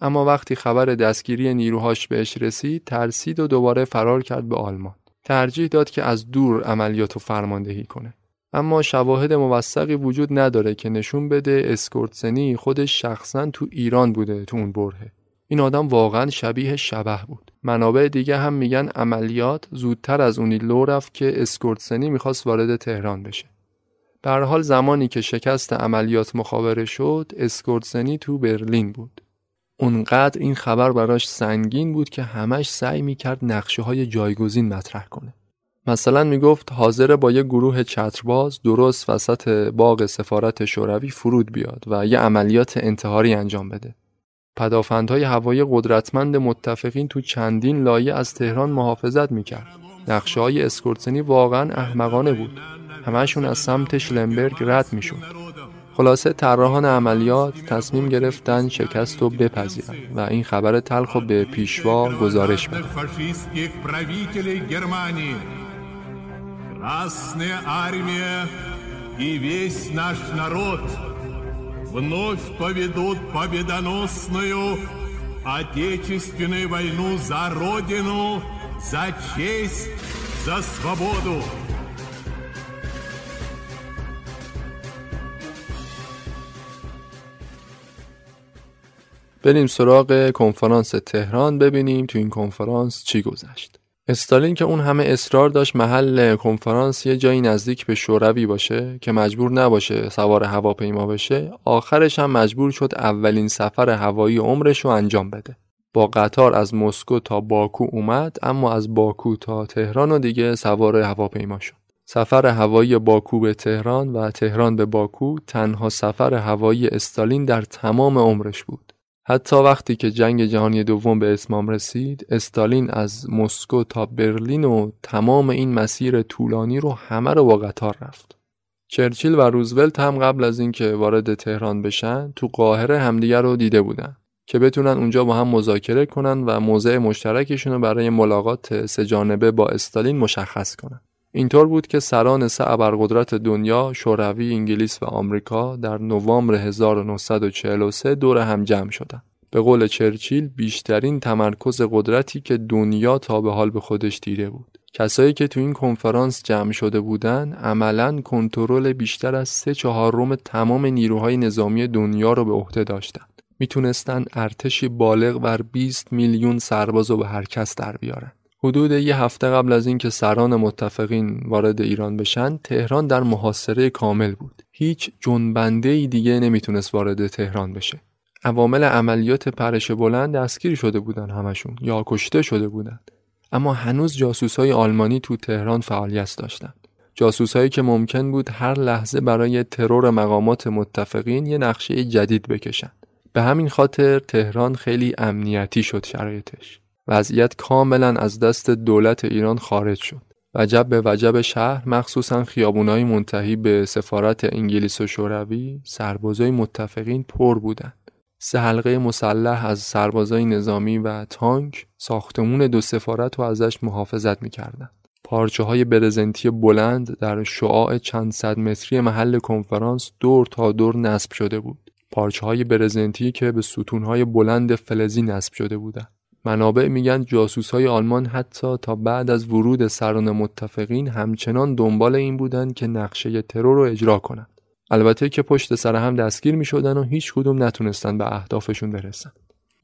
اما وقتی خبر دستگیری نیروهاش بهش رسید ترسید و دوباره فرار کرد به آلمان. ترجیح داد که از دور عملیات رو فرماندهی کنه. اما شواهد موثقی وجود نداره که نشون بده اسکورتزنی خودش شخصا تو ایران بوده تو اون برهه. این آدم واقعا شبیه شبح بود منابع دیگه هم میگن عملیات زودتر از اونی لو رفت که اسکورتزنی می‌خواست وارد تهران بشه به هر حال زمانی که شکست عملیات مخابره شد اسکورتزنی تو برلین بود اونقدر این خبر براش سنگین بود که همش سعی می‌کرد نقشه های جایگزین مطرح کنه. مثلا می‌گفت حاضر با یه گروه چترباز درست وسط باغ سفارت شوروی فرود بیاد و یه عملیات انتحاری انجام بده. پدافندهای هوایی قدرتمند متفقین تو چندین لایه از تهران محافظت می‌کرد. نقشه های اسکورتسنی واقعا احمقانه بود. همشون از سمت شلمبرگ رد می‌شد. خلاصه طراحان عملیات تصمیم گرفتن شکست رو بپذیرن و این خبر تلخ به پیشوا گزارش بدن вновь поведут победоносную Отечественную войну за Родину, за честь, за свободу. بریم سراغ کنفرانس تهران ببینیم تو این کنفرانس چی گذشت استالین که اون همه اصرار داشت محل کنفرانس یه جایی نزدیک به شوروی باشه که مجبور نباشه سوار هواپیما بشه آخرش هم مجبور شد اولین سفر هوایی عمرش رو انجام بده. با قطار از مسکو تا باکو اومد اما از باکو تا تهران و دیگه سوار هواپیما شد. سفر هوایی باکو به تهران و تهران به باکو تنها سفر هوایی استالین در تمام عمرش بود. حتی وقتی که جنگ جهانی دوم به اسمام رسید استالین از مسکو تا برلین و تمام این مسیر طولانی رو همه رو با قطار رفت. چرچیل و روزولت هم قبل از اینکه وارد تهران بشن تو قاهره همدیگر رو دیده بودن که بتونن اونجا با هم مذاکره کنن و موضع مشترکشون رو برای ملاقات سه‌جانبه با استالین مشخص کنن. اینطور بود که سران سه ابرقدرت دنیا شوروی انگلیس و آمریکا در نوامبر 1943 دور هم جمع شدند. به قول چرچیل بیشترین تمرکز قدرتی که دنیا تا به حال به خودش دیده بود. کسایی که تو این کنفرانس جمع شده بودن عملا کنترل بیشتر از سه چهارم تمام نیروهای نظامی دنیا رو به عهده داشتند. می‌تونستن ارتشی بالغ بر 20 میلیون سرباز رو به هر کس در بیارن. حدود یه هفته قبل از اینکه سران متفقین وارد ایران بشن تهران در محاصره کامل بود. هیچ جنبنده ای دیگه نمی‌تونست وارد تهران بشه. عوامل عملیات پرش بلند دستگیر شده بودن همشون یا کشته شده بودن. اما هنوز جاسوس های آلمانی تو تهران فعالیت داشتند. جاسوس هایی که ممکن بود هر لحظه برای ترور مقامات متفقین یه نقشه جدید بکشند به همین خاطر تهران خیلی امنیتی شد شرایطش. وضعیت کاملا از دست دولت ایران خارج شد. وجب به وجب شهر مخصوصا خیابونای منتهی به سفارت انگلیس و شوروی سربازای متفقین پر بودند. سه حلقه مسلح از سربازای نظامی و تانک ساختمون دو سفارت رو ازش محافظت می‌کردند. پارچه های برزنتی بلند در شعاع چند صد متری محل کنفرانس دور تا دور نصب شده بود. پارچه های برزنتی که به ستون های بلند فلزی نصب شده بودند. منابع میگن جاسوس های آلمان حتی تا بعد از ورود سران متفقین همچنان دنبال این بودند که نقشه ترور رو اجرا کنند. البته که پشت سر هم دستگیر می شدن و هیچ کدوم نتونستن به اهدافشون برسن.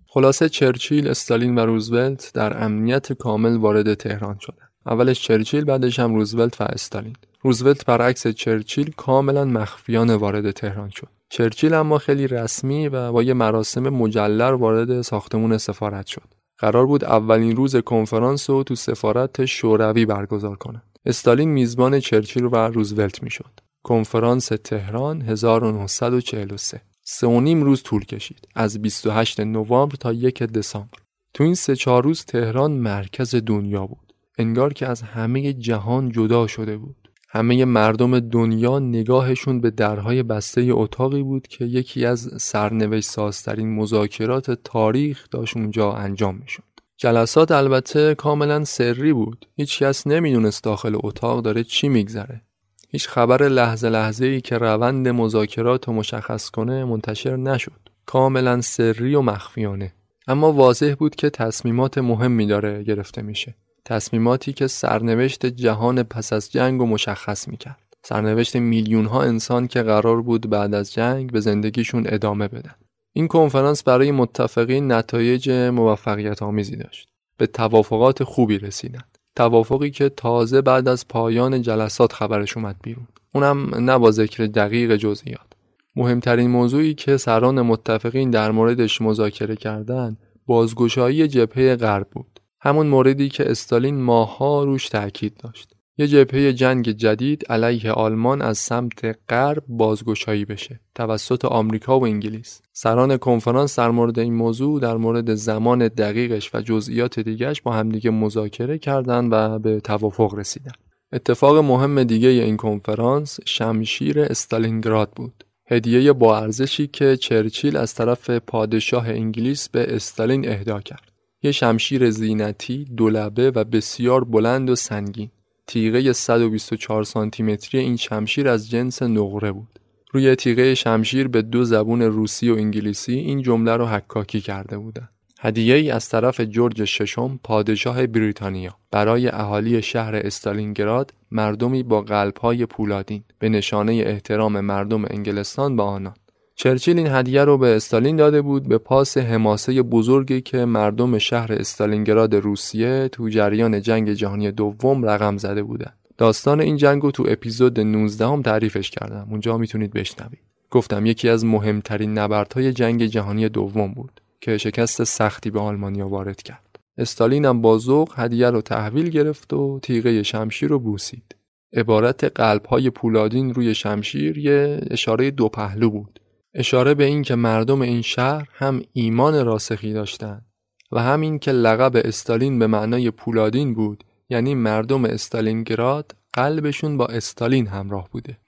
خلاصه چرچیل، استالین و روزولت در امنیت کامل وارد تهران شدن. اولش چرچیل بعدش هم روزولت و استالین. روزولت برعکس چرچیل کاملا مخفیانه وارد تهران شد. چرچیل اما خیلی رسمی و با یه مراسم مجلل وارد ساختمون سفارت شد. قرار بود اولین روز کنفرانس رو تو سفارت شوروی برگزار کنه. استالین میزبان چرچیل و روزولت می‌شد. کنفرانس تهران 1943 سه. و نیم روز طول کشید. از 28 نوامبر تا یک دسامبر. تو این سه چهار روز تهران مرکز دنیا بود. انگار که از همه جهان جدا شده بود. همه مردم دنیا نگاهشون به درهای بسته اتاقی بود که یکی از سرنوشت سازترین مذاکرات تاریخ داشت اونجا انجام می‌شد. جلسات البته کاملا سری بود. هیچ کس نمی‌دونست داخل اتاق داره چی میگذره. هیچ خبر لحظه لحظه ای که روند مذاکرات رو مشخص کنه منتشر نشد. کاملا سری و مخفیانه. اما واضح بود که تصمیمات مهمی داره گرفته میشه. تصمیماتی که سرنوشت جهان پس از جنگ رو مشخص می‌کرد. سرنوشت میلیون ها انسان که قرار بود بعد از جنگ به زندگیشون ادامه بدن. این کنفرانس برای متفقین نتایج موفقیت آمیزی داشت. به توافقات خوبی رسیدن. توافقی که تازه بعد از پایان جلسات خبرش اومد بیرون. اونم نه با ذکر دقیق جزئیات. مهمترین موضوعی که سران متفقین در موردش مذاکره کردند بازگشایی جبهه غرب بود. همون موردی که استالین ماها روش تاکید داشت. یه جبهه جنگ جدید علیه آلمان از سمت غرب بازگشایی بشه توسط آمریکا و انگلیس. سران کنفرانس در مورد این موضوع در مورد زمان دقیقش و جزئیات دیگرش با همدیگه مذاکره کردند و به توافق رسیدن. اتفاق مهم دیگه این کنفرانس شمشیر استالینگراد بود. هدیه با ارزشی که چرچیل از طرف پادشاه انگلیس به استالین اهدا کرد. یه شمشیر زینتی دولبه و بسیار بلند و سنگین. تیغه 124 سانتی متری این شمشیر از جنس نقره بود. روی تیغه شمشیر به دو زبون روسی و انگلیسی این جمله رو حکاکی کرده بودند هدیه ای از طرف جورج ششم پادشاه بریتانیا. برای اهالی شهر استالینگراد مردمی با قلبهای پولادین. به نشانه احترام مردم انگلستان به آنان. چرچیل این هدیه رو به استالین داده بود به پاس حماسه بزرگی که مردم شهر استالینگراد روسیه تو جریان جنگ جهانی دوم رقم زده بودن. داستان این جنگ رو تو اپیزود 19 هم تعریفش کردم. اونجا می‌تونید بشنوید. گفتم یکی از مهمترین نبردهای جنگ جهانی دوم بود که شکست سختی به آلمانیا وارد کرد. استالین هم با ذوق هدیه رو تحویل گرفت و تیغه شمشیر رو بوسید. عبارت قلبهای پولادین روی شمشیر یه اشاره دو پهلو بود. اشاره به این که مردم این شهر هم ایمان راسخی داشتند و همین که لقب استالین به معنای پولادین بود یعنی مردم استالینگراد قلبشون با استالین همراه بوده.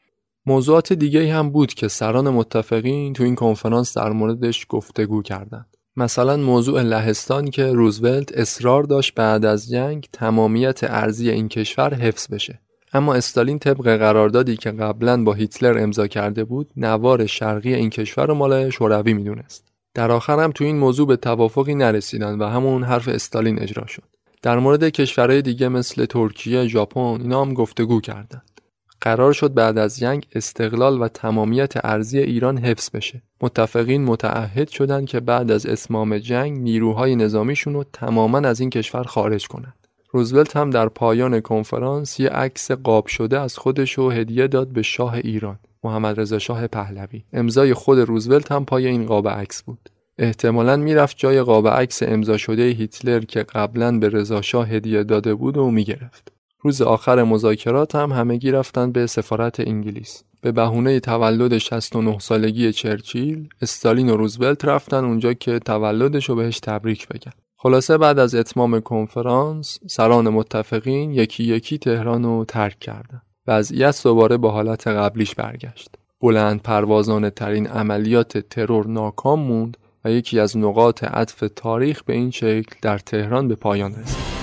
موضوعات دیگه هم بود که سران متفقین تو این کنفرانس در موردش گفتگو کردند. مثلا موضوع لهستان که روزولت اصرار داشت بعد از جنگ تمامیت ارزی این کشور حفظ بشه. اما استالین طبق قراردادی که قبلا با هیتلر امضا کرده بود نوار شرقی این کشور رو مال شوروی می‌دونست در آخر هم تو این موضوع به توافقی نرسیدن و همون حرف استالین اجرا شد در مورد کشورهای دیگه مثل ترکیه، ژاپن اینا هم گفتگو کردند. قرار شد بعد از جنگ استقلال و تمامیت ارزی ایران حفظ بشه. متفقین متعهد شدند که بعد از اسمام جنگ نیروهای نظامیشون رو تماما از این کشور خارج کنند. روزولت هم در پایان کنفرانس یه عکس قاب شده از خودش رو هدیه داد به شاه ایران محمد رضا شاه پهلوی. امضای خود روزولت هم پای این قاب عکس بود. احتمالا می‌رفت جای قاب عکس امضا شده هیتلر که قبلا به رضا شاه هدیه داده بود و می‌گرفت. روز آخر مذاکرات هم همگی رفتن به سفارت انگلیس. به بهونه تولد 69 سالگی چرچیل استالین و روزولت رفتن اونجا که تولدش رو بهش تبریک بگن. خلاصه بعد از اتمام کنفرانس سران متفقین یکی یکی تهران رو ترک کردند. وضعیت دوباره به حالت قبلیش برگشت. بلند پروازانه ترین عملیات ترور ناکام موند و یکی از نقاط عطف تاریخ به این شکل در تهران به پایان رسید.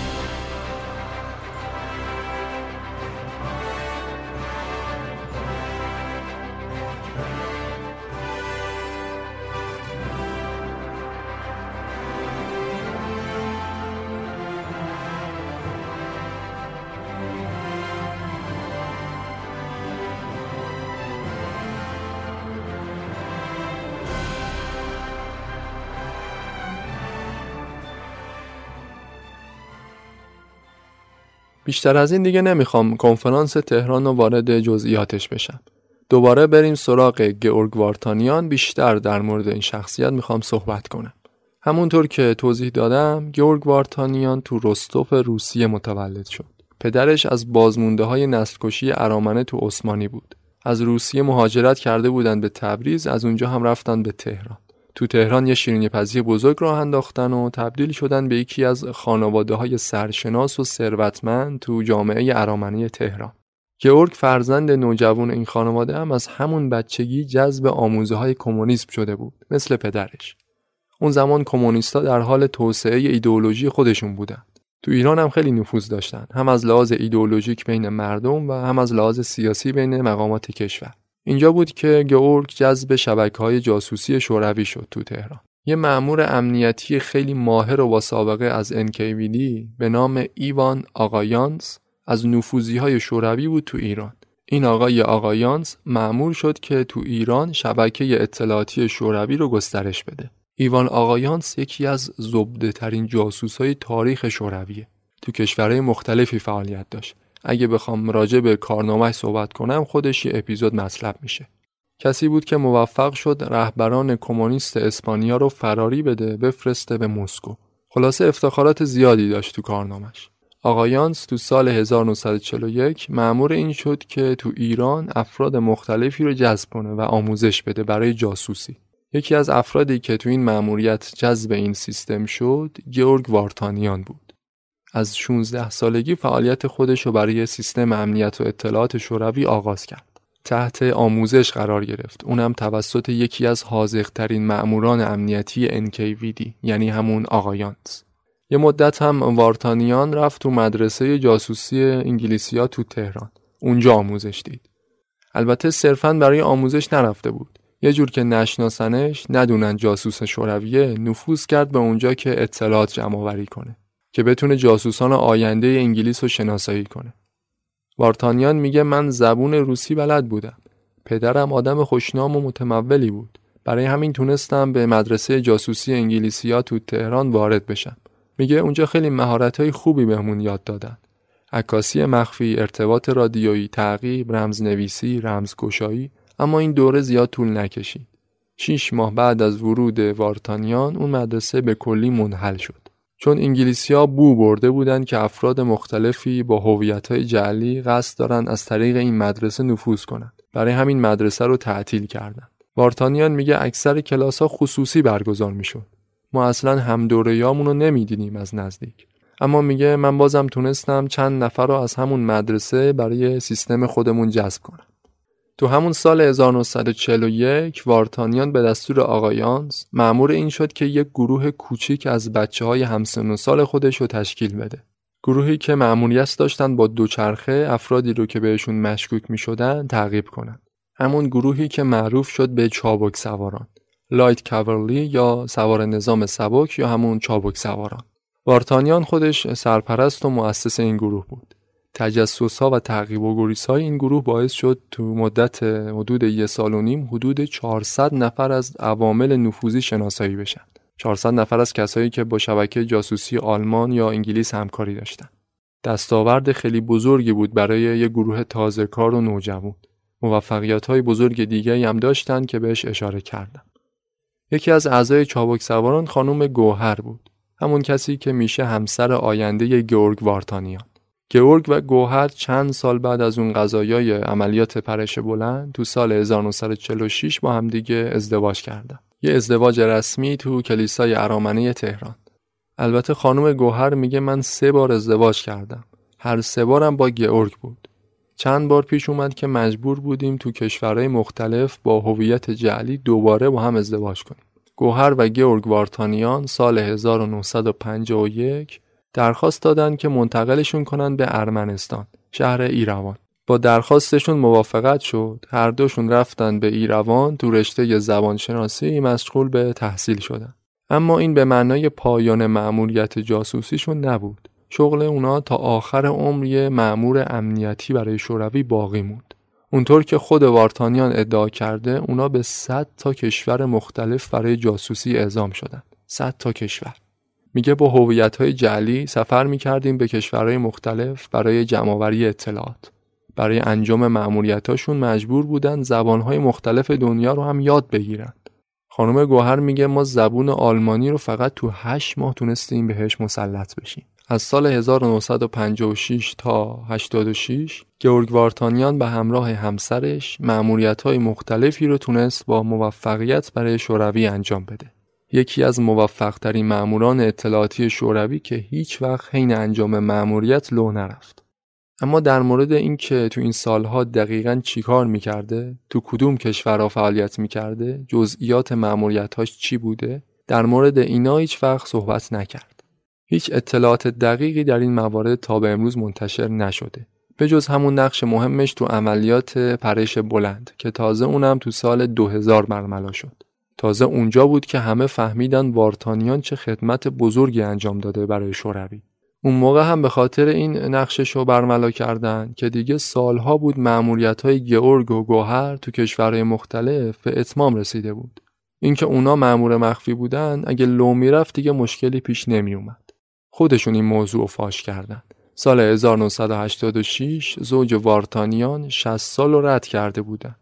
بیشتر از این دیگه نمی‌خوام کنفرانس تهران رو وارد جزئیاتش بشم. دوباره بریم سراغ گئورگ وارتانیان بیشتر در مورد این شخصیت می‌خوام صحبت کنم. همونطور که توضیح دادم گیورگ وارتانیان تو رستوف روسیه متولد شد. پدرش از بازمونده های نسل کشی ارامنه تو عثمانی بود. از روسیه مهاجرت کرده بودن به تبریز از اونجا هم رفتن به تهران تو تهران یه شیرینی پزی بزرگ راه انداختن و تبدیل شدن به یکی از خانواده های سرشناس و ثروتمند تو جامعه ارامنه تهران. گورگ فرزند نوجوان این خانواده هم از همون بچگی جذب آموزه های کمونیسم شده بود مثل پدرش. اون زمان کمونیستا در حال توسعه ایدئولوژی خودشون بودن. تو ایران هم خیلی نفوذ داشتن هم از لحاظ ایدئولوژیک بین مردم و هم از لحاظ سیاسی بین مقامات کشور. اینجا بود که گورگ جذب شبکه های جاسوسی شوروی شد تو تهران. یه مأمور امنیتی خیلی ماهر و با سابقه از NKVD به نام ایوان آقایانس از نفوزی های شوروی بود تو ایران. این آقای آقایانس مأمور شد که تو ایران شبکه اطلاعاتی شوروی رو گسترش بده. ایوان آقایانس یکی از زبده ترین جاسوس های تاریخ شورویه. تو کشورهای مختلفی فعالیت داشت. اگه بخوام راجع به کارنامه صحبت کنم خودش یه اپیزود مطلب میشه. کسی بود که موفق شد رهبران کمونیست اسپانیا رو فراری بده بفرسته به مسکو. خلاصه افتخارات زیادی داشت تو کارنامش. آقایانس تو سال 1941 معمور این شد که تو ایران افراد مختلفی رو جذب کنه و آموزش بده برای جاسوسی. یکی از افرادی که تو این مأموریت جذب این سیستم شد گیورگ وارتانیان بود. از 16 سالگی فعالیت خودش رو برای سیستم امنیت و اطلاعات شوروی آغاز کرد. تحت آموزش قرار گرفت. اونم توسط یکی از حاضقترین مأموران امنیتی NKVD یعنی همون آقایانس. یه مدت هم وارتانیان رفت تو مدرسه جاسوسی انگلیسیا تو تهران. اونجا آموزش دید. البته صرفا برای آموزش نرفته بود. یه جور که نشناسنش ندونن جاسوس شورویه نفوذ کرد به اونجا که اطلاعات جمع آوری کنه که بتونه جاسوسان آینده انگلیس رو شناسایی کنه. وارتانیان میگه من زبون روسی بلد بودم. پدرم آدم خوشنام و متمولی بود. برای همین تونستم به مدرسه جاسوسی انگلیسیا تو تهران وارد بشم. میگه اونجا خیلی مهارت‌های خوبی بهمون یاد دادن. عکاسی مخفی، ارتباط رادیویی، تعقیب، رمزنویسی، رمزگشایی اما این دوره زیاد طول نکشید. شیش ماه بعد از ورود وارتانیان اون مدرسه به کلی منحل شد. چون انگلیسی ها بو برده بودند که افراد مختلفی با هویت های جعلی قصد دارن از طریق این مدرسه نفوذ کنند. برای همین مدرسه رو تعطیل کردند. وارتانیان میگه اکثر کلاس ها خصوصی برگزار می‌شد. ما اصلا هم رو نمی‌دیدیم از نزدیک. اما میگه من بازم تونستم چند نفر رو از همون مدرسه برای سیستم خودمون جذب کنم. تو همون سال 1941 وارتانیان به دستور آقایانز معمور این شد که یک گروه کوچیک از بچه های همسن و سال خودش رو تشکیل بده. گروهی که معمولیت داشتن با دوچرخه افرادی رو که بهشون مشکوک می شدن تعقیب کنند. همون گروهی که معروف شد به چابک سواران. Light Cavalry یا سواره نظام سبک یا همون چابک سواران. وارطانیان خودش سرپرست و مؤسس این گروه بود. تجسس ها و تعقیب و گریز های این گروه باعث شد تو مدت حدود یه سال و نیم حدود 400 نفر از عوامل نفوذی شناسایی بشن. 400 نفر از کسایی که با شبکه جاسوسی آلمان یا انگلیس همکاری داشتن. دستاورد خیلی بزرگی بود برای یه گروه تازه کار و نوجوان. موفقیت های بزرگ دیگه هم داشتن که بهش اشاره کردم یکی از اعضای چابک سواران خانم گوهر بود. همون کسی که میشه همسر آینده گورگ وارتانیان. گورگ و گوهر چند سال بعد از اون قضایای عملیات پرش بلند تو سال 1946 با همدیگه ازدواج کردن. یه ازدواج رسمی تو کلیسای ارامنه تهران. البته خانم گوهر میگه من سه بار ازدواج کردم. هر سه بارم با گورگ بود. چند بار پیش اومد که مجبور بودیم تو کشورهای مختلف با هویت جعلی دوباره با هم ازدواج کنیم. گوهر و گورگ وارتانیان سال 1951 درخواست دادن که منتقلشون کنن به ارمنستان شهر ایروان. با درخواستشون موافقت شد. هر دوشون رفتن به ایروان تو رشته زبانشناسی مشغول به تحصیل شدن اما این به معنای پایان مأموریت جاسوسیشون نبود. شغل اونا تا آخر عمر یه مأمور امنیتی برای شوروی باقی موند. اونطور که خود وارتانیان ادعا کرده اونا به 100 تا کشور مختلف برای جاسوسی اعزام شدن 100 تا کشور. میگه با هویت های جعلی سفر می‌کردیم به کشورهای مختلف برای جمعآوری اطلاعات. برای انجام هاشون مجبور بودن زبانهای مختلف دنیا رو هم یاد بگیرن. خانم گوهر میگه ما زبون آلمانی رو فقط تو 8 ماه تونستیم بهش مسلط بشیم. از سال 1956 تا 86 گورگ وارتانیان به همراه همسرش معمولیت مختلفی رو تونست با موفقیت برای شوروی انجام بده. یکی از موفقترین ماموران اطلاعاتی شوروی که هیچ وقت حین انجام مأموریت لو نرفت. اما در مورد اینکه تو این سالها دقیقا چیکار می‌کرده، تو کدوم کشورها فعالیت می‌کرده، جزئیات مأموریتاش چی بوده، در مورد اینا هیچ وقت صحبت نکرد. هیچ اطلاعات دقیقی در این موارد تا به امروز منتشر نشده. به جز همون نقش مهمش تو عملیات پرش بلند که تازه اونم تو سال 2000 برملا شد. تازه اونجا بود که همه فهمیدن وارتانیان چه خدمت بزرگی انجام داده برای شوروی. اون موقع هم به خاطر این نقشش رو برملا کردن که دیگه سالها بود معمولیت های گئورگ و گوهر تو کشورهای مختلف به اتمام رسیده بود. اینکه اونا معمور مخفی بودن اگه لو می‌رفت دیگه مشکلی پیش نمی اومد. خودشون این موضوع فاش کردن. سال 1986 زوج وارتانیان 60 سال رو رد کرده بودند.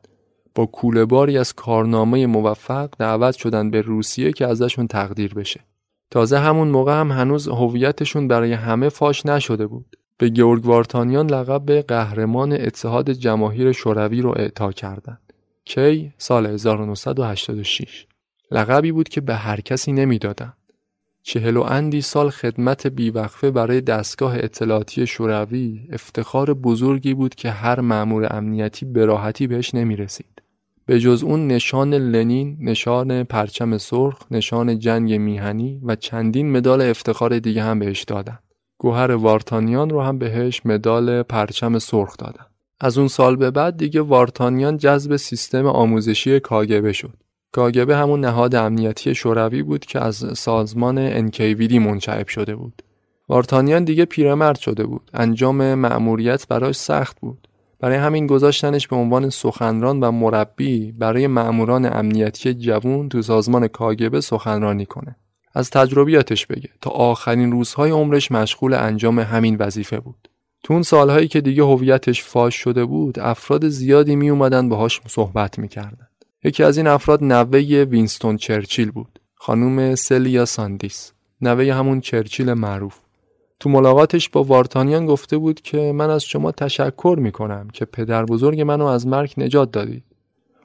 با کوله باری از کارنامه موفق دعوت شدن به روسیه که ازشون تقدیر بشه. تازه همون موقع هم هنوز هویتشون برای همه فاش نشده بود. به گورگ وارتانیان لقب قهرمان اتحاد جماهیر شوروی رو اعطا کردند. کی؟ سال 1986. لقبی بود که به هر کسی نمی‌دادند. چهل و اندی سال خدمت بیوقفه برای دستگاه اطلاعاتی شوروی افتخار بزرگی بود که هر مأمور امنیتی به راحتی بهش نمی رسید. به جز اون نشان لنین، نشان پرچم سرخ، نشان جنگ میهنی و چندین مدال افتخار دیگه هم بهش دادن. گوهر وارتانیان رو هم بهش مدال پرچم سرخ دادن. از اون سال به بعد دیگه وارتانیان جذب سیستم آموزشی کاگبه شد. کاگبه همون نهاد امنیتی شوروی بود که از سازمان NKVD منشعب شده بود. وارتانیان دیگه پیرمرد شده بود. انجام مأموریت براش سخت بود. برای همین گذاشتنش به عنوان سخنران و مربی برای مأموران امنیتی جوون تو سازمان کاگ‌ب سخنرانی کنه. از تجربیاتش بگه تا آخرین روزهای عمرش مشغول انجام همین وظیفه بود. تو اون سالهایی که دیگه هویتش فاش شده بود افراد زیادی می اومدن باهاش صحبت می‌کردن. یکی از این افراد نوه وینستون چرچیل بود خانم سلیا ساندیس نوه همون چرچیل معروف تو ملاقاتش با وارتانیان گفته بود که من از شما تشکر می‌کنم که پدر بزرگ منو از مرگ نجات دادید.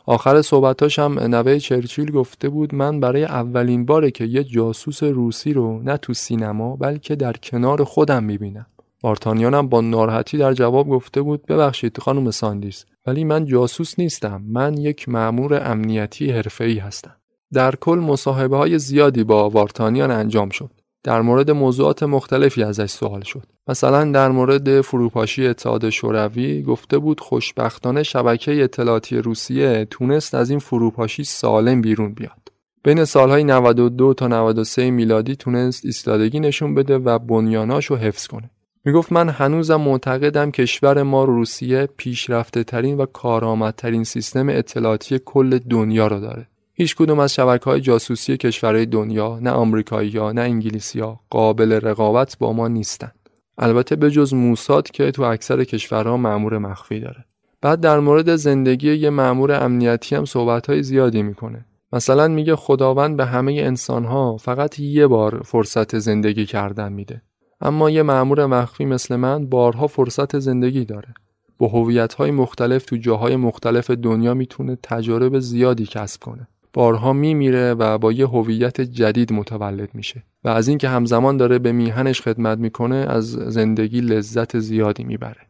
آخر صحبتاش هم نوه چرچیل گفته بود من برای اولین باره که یه جاسوس روسی رو نه تو سینما بلکه در کنار خودم می‌بینم. وارتانیان هم با ناراحتی در جواب گفته بود ببخشید خانم ساندیس ولی من جاسوس نیستم. من یک مأمور امنیتی حرفه‌ای هستم. در کل مصاحبه های زیادی با وارتانیان انجام شد. در مورد موضوعات مختلفی ازش سوال شد. مثلا در مورد فروپاشی اتحاد شوروی گفته بود خوشبختانه شبکه اطلاعاتی روسیه تونست از این فروپاشی سالم بیرون بیاد. بین سالهای 92 تا 93 میلادی تونست ایستادگی نشون بده و بنیاناش رو حفظ کنه. می‌گفت من هنوزم معتقدم کشور ما روسیه پیشرفته ترین و کارآمدترین سیستم اطلاعاتی کل دنیا رو داره. هیچ کدوم از شبکه های جاسوسی کشورهای دنیا نه آمریکایی ها نه انگلیسی ها قابل رقابت با ما نیستن. البته به جز موساد که تو اکثر کشورها مأمور مخفی داره. بعد در مورد زندگی یه مأمور امنیتی هم صحبت های زیادی می‌کنه. مثلا میگه خداوند به همه انسان فقط یه بار فرصت زندگی کردن میده. اما یه مأمور مخفی مثل من بارها فرصت زندگی داره با هویت‌های مختلف تو جاهای مختلف دنیا می‌تونه تجارب زیادی کسب کنه بارها میمیره و با یه هویت جدید متولد میشه و از اینکه همزمان داره به میهنش خدمت می‌کنه از زندگی لذت زیادی می‌بره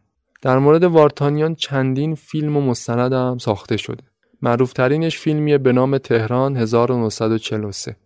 در مورد وارتانیان چندین فیلم و مستند هم ساخته شده معروفترینش فیلمیه به نام تهران 1943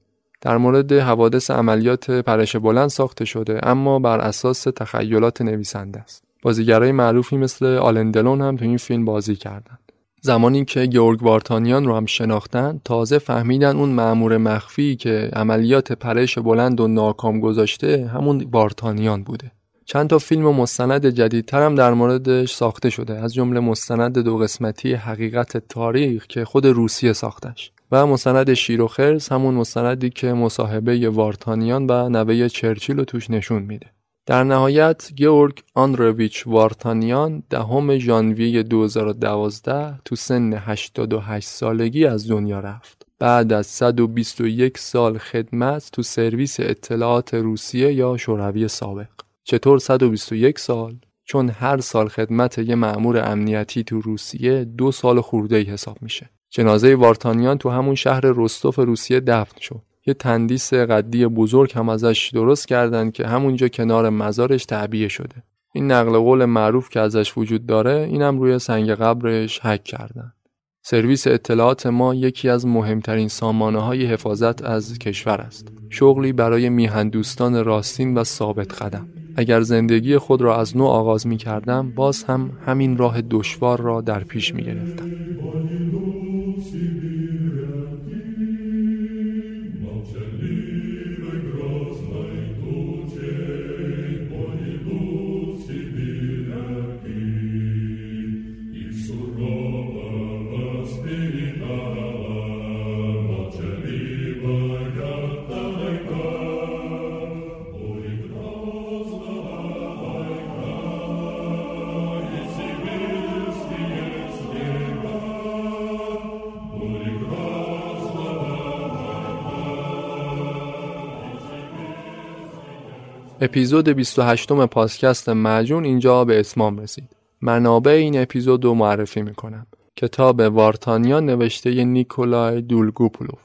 در مورد حوادث عملیات پرش بلند ساخته شده اما بر اساس تخیلات نویسنده است. بازیگرای معروفی مثل آلندلون هم تو این فیلم بازی کردند. زمانی که گورگ وارتانیان رو هم شناختن تازه فهمیدن اون معمور مخفی که عملیات پرش بلند و ناکام گذاشته همون وارتانیان بوده. چند تا فیلم و مستند جدیدتر هم در موردش ساخته شده از جمله مستند دو قسمتی حقیقت تاریخ که خود روسیه ساختش و مستند شیر و خرز همون مستندی که مصاحبه وارتانیان و نوه چرچیل رو توش نشون میده در نهایت گیورگ آندرویچ وارتانیان دهم ژانویه 2012 تو سن 88 سالگی از دنیا رفت. بعد از 121 سال خدمت تو سرویس اطلاعات روسیه یا شوروی سابق. چطور 121 سال؟ چون هر سال خدمت یه مأمور امنیتی تو روسیه دو سال خورده ای حساب میشه. جنازه وارتانیان تو همون شهر رستوف روسیه دفن شد. یه تندیس قدی بزرگ هم ازش درست کردن که همونجا کنار مزارش تعبیه شده این نقل قول معروف که ازش وجود داره اینم روی سنگ قبرش حک کردن سرویس اطلاعات ما یکی از مهمترین سامانه های حفاظت از کشور است. شغلی برای میهندوستان راستین و ثابت قدم. اگر زندگی خود را از نو آغاز می کردم باز هم همین راه دشوار را در پیش می گرفتم. اپیزود 28 م پادکست مجون اینجا به اتمام رسید. منابع این اپیزود رو معرفی می‌کنم. کتاب وارتانیا نوشته نیکولای دولگوپولوف.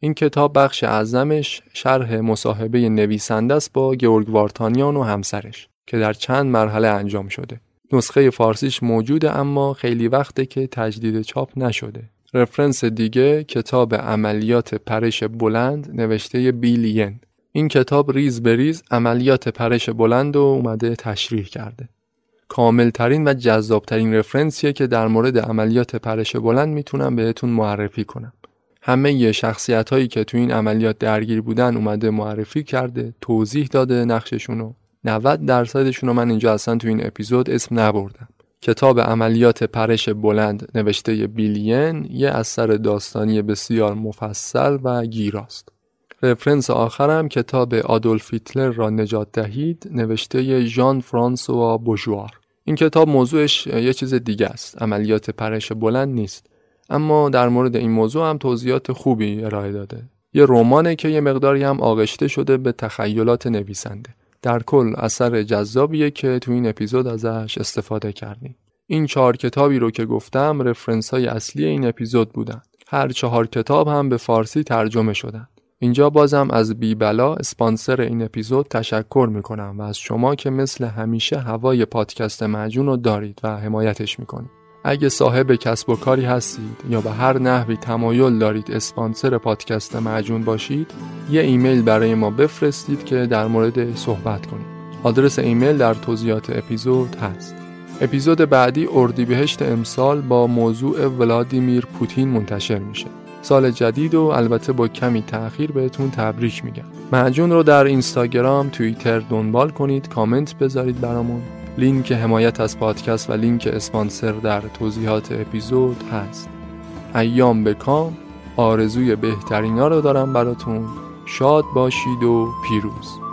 این کتاب بخش اعظمش شرح مصاحبه نویسنده است با گورگ وارتانیان و همسرش که در چند مرحله انجام شده. نسخه فارسیش موجوده اما خیلی وقته که تجدید چاپ نشده. رفرنس دیگه کتاب عملیات پرش بلند نوشته بیلین این کتاب ریز به ریز عملیات پرش بلند و اومده تشریح کرده. کاملترین و جذابترین رفرنسیه که در مورد عملیات پرش بلند می‌تونم بهتون معرفی کنم. همه یه شخصیت هایی که تو این عملیات درگیر بودن اومده معرفی کرده، توضیح داده نقششونو. 90 درصدشون رو من اینجا اصلا تو این اپیزود اسم نبردم. کتاب عملیات پرش بلند نوشته بیلین یه اثر داستانی بسیار مفصل و گیراست. رفرنس آخرم کتاب آدولف هیتلر را نجات دهید نوشته ژان فرانسوا بوژوار این کتاب موضوعش یه چیز دیگه است عملیات پرش بلند نیست. اما در مورد این موضوع هم توضیحات خوبی ارائه داده. یه رمانه که یه مقداری هم آغشته شده به تخیلات نویسنده. در کل اثر جذابیه که تو این اپیزود ازش استفاده کردیم. این چهار کتابی رو که گفتم رفرنس های اصلی این اپیزود بودن. هر چهار کتاب هم به فارسی ترجمه شدن. اینجا بازم از بیبلا اسپانسر این اپیزود تشکر می‌کنم و از شما که مثل همیشه هوای پادکست معجون رو دارید و حمایتش می‌کنید. اگه صاحب کسب و کاری هستید یا به هر نحوی تمایل دارید اسپانسر پادکست معجون باشید یه ایمیل برای ما بفرستید که در مورد صحبت کنید. آدرس ایمیل در توضیحات اپیزود هست. اپیزود بعدی اردیبهشت امسال با موضوع ولادیمیر پوتین منتشر میشه. سال جدید و البته با کمی تأخیر بهتون تبریک میگم. معجون رو در اینستاگرام توییتر دنبال کنید کامنت بذارید برامون. لینک حمایت از پادکست و لینک اسپانسر در توضیحات اپیزود هست. ایام به کام آرزوی بهترینا رو دارم براتون. شاد باشید و پیروز.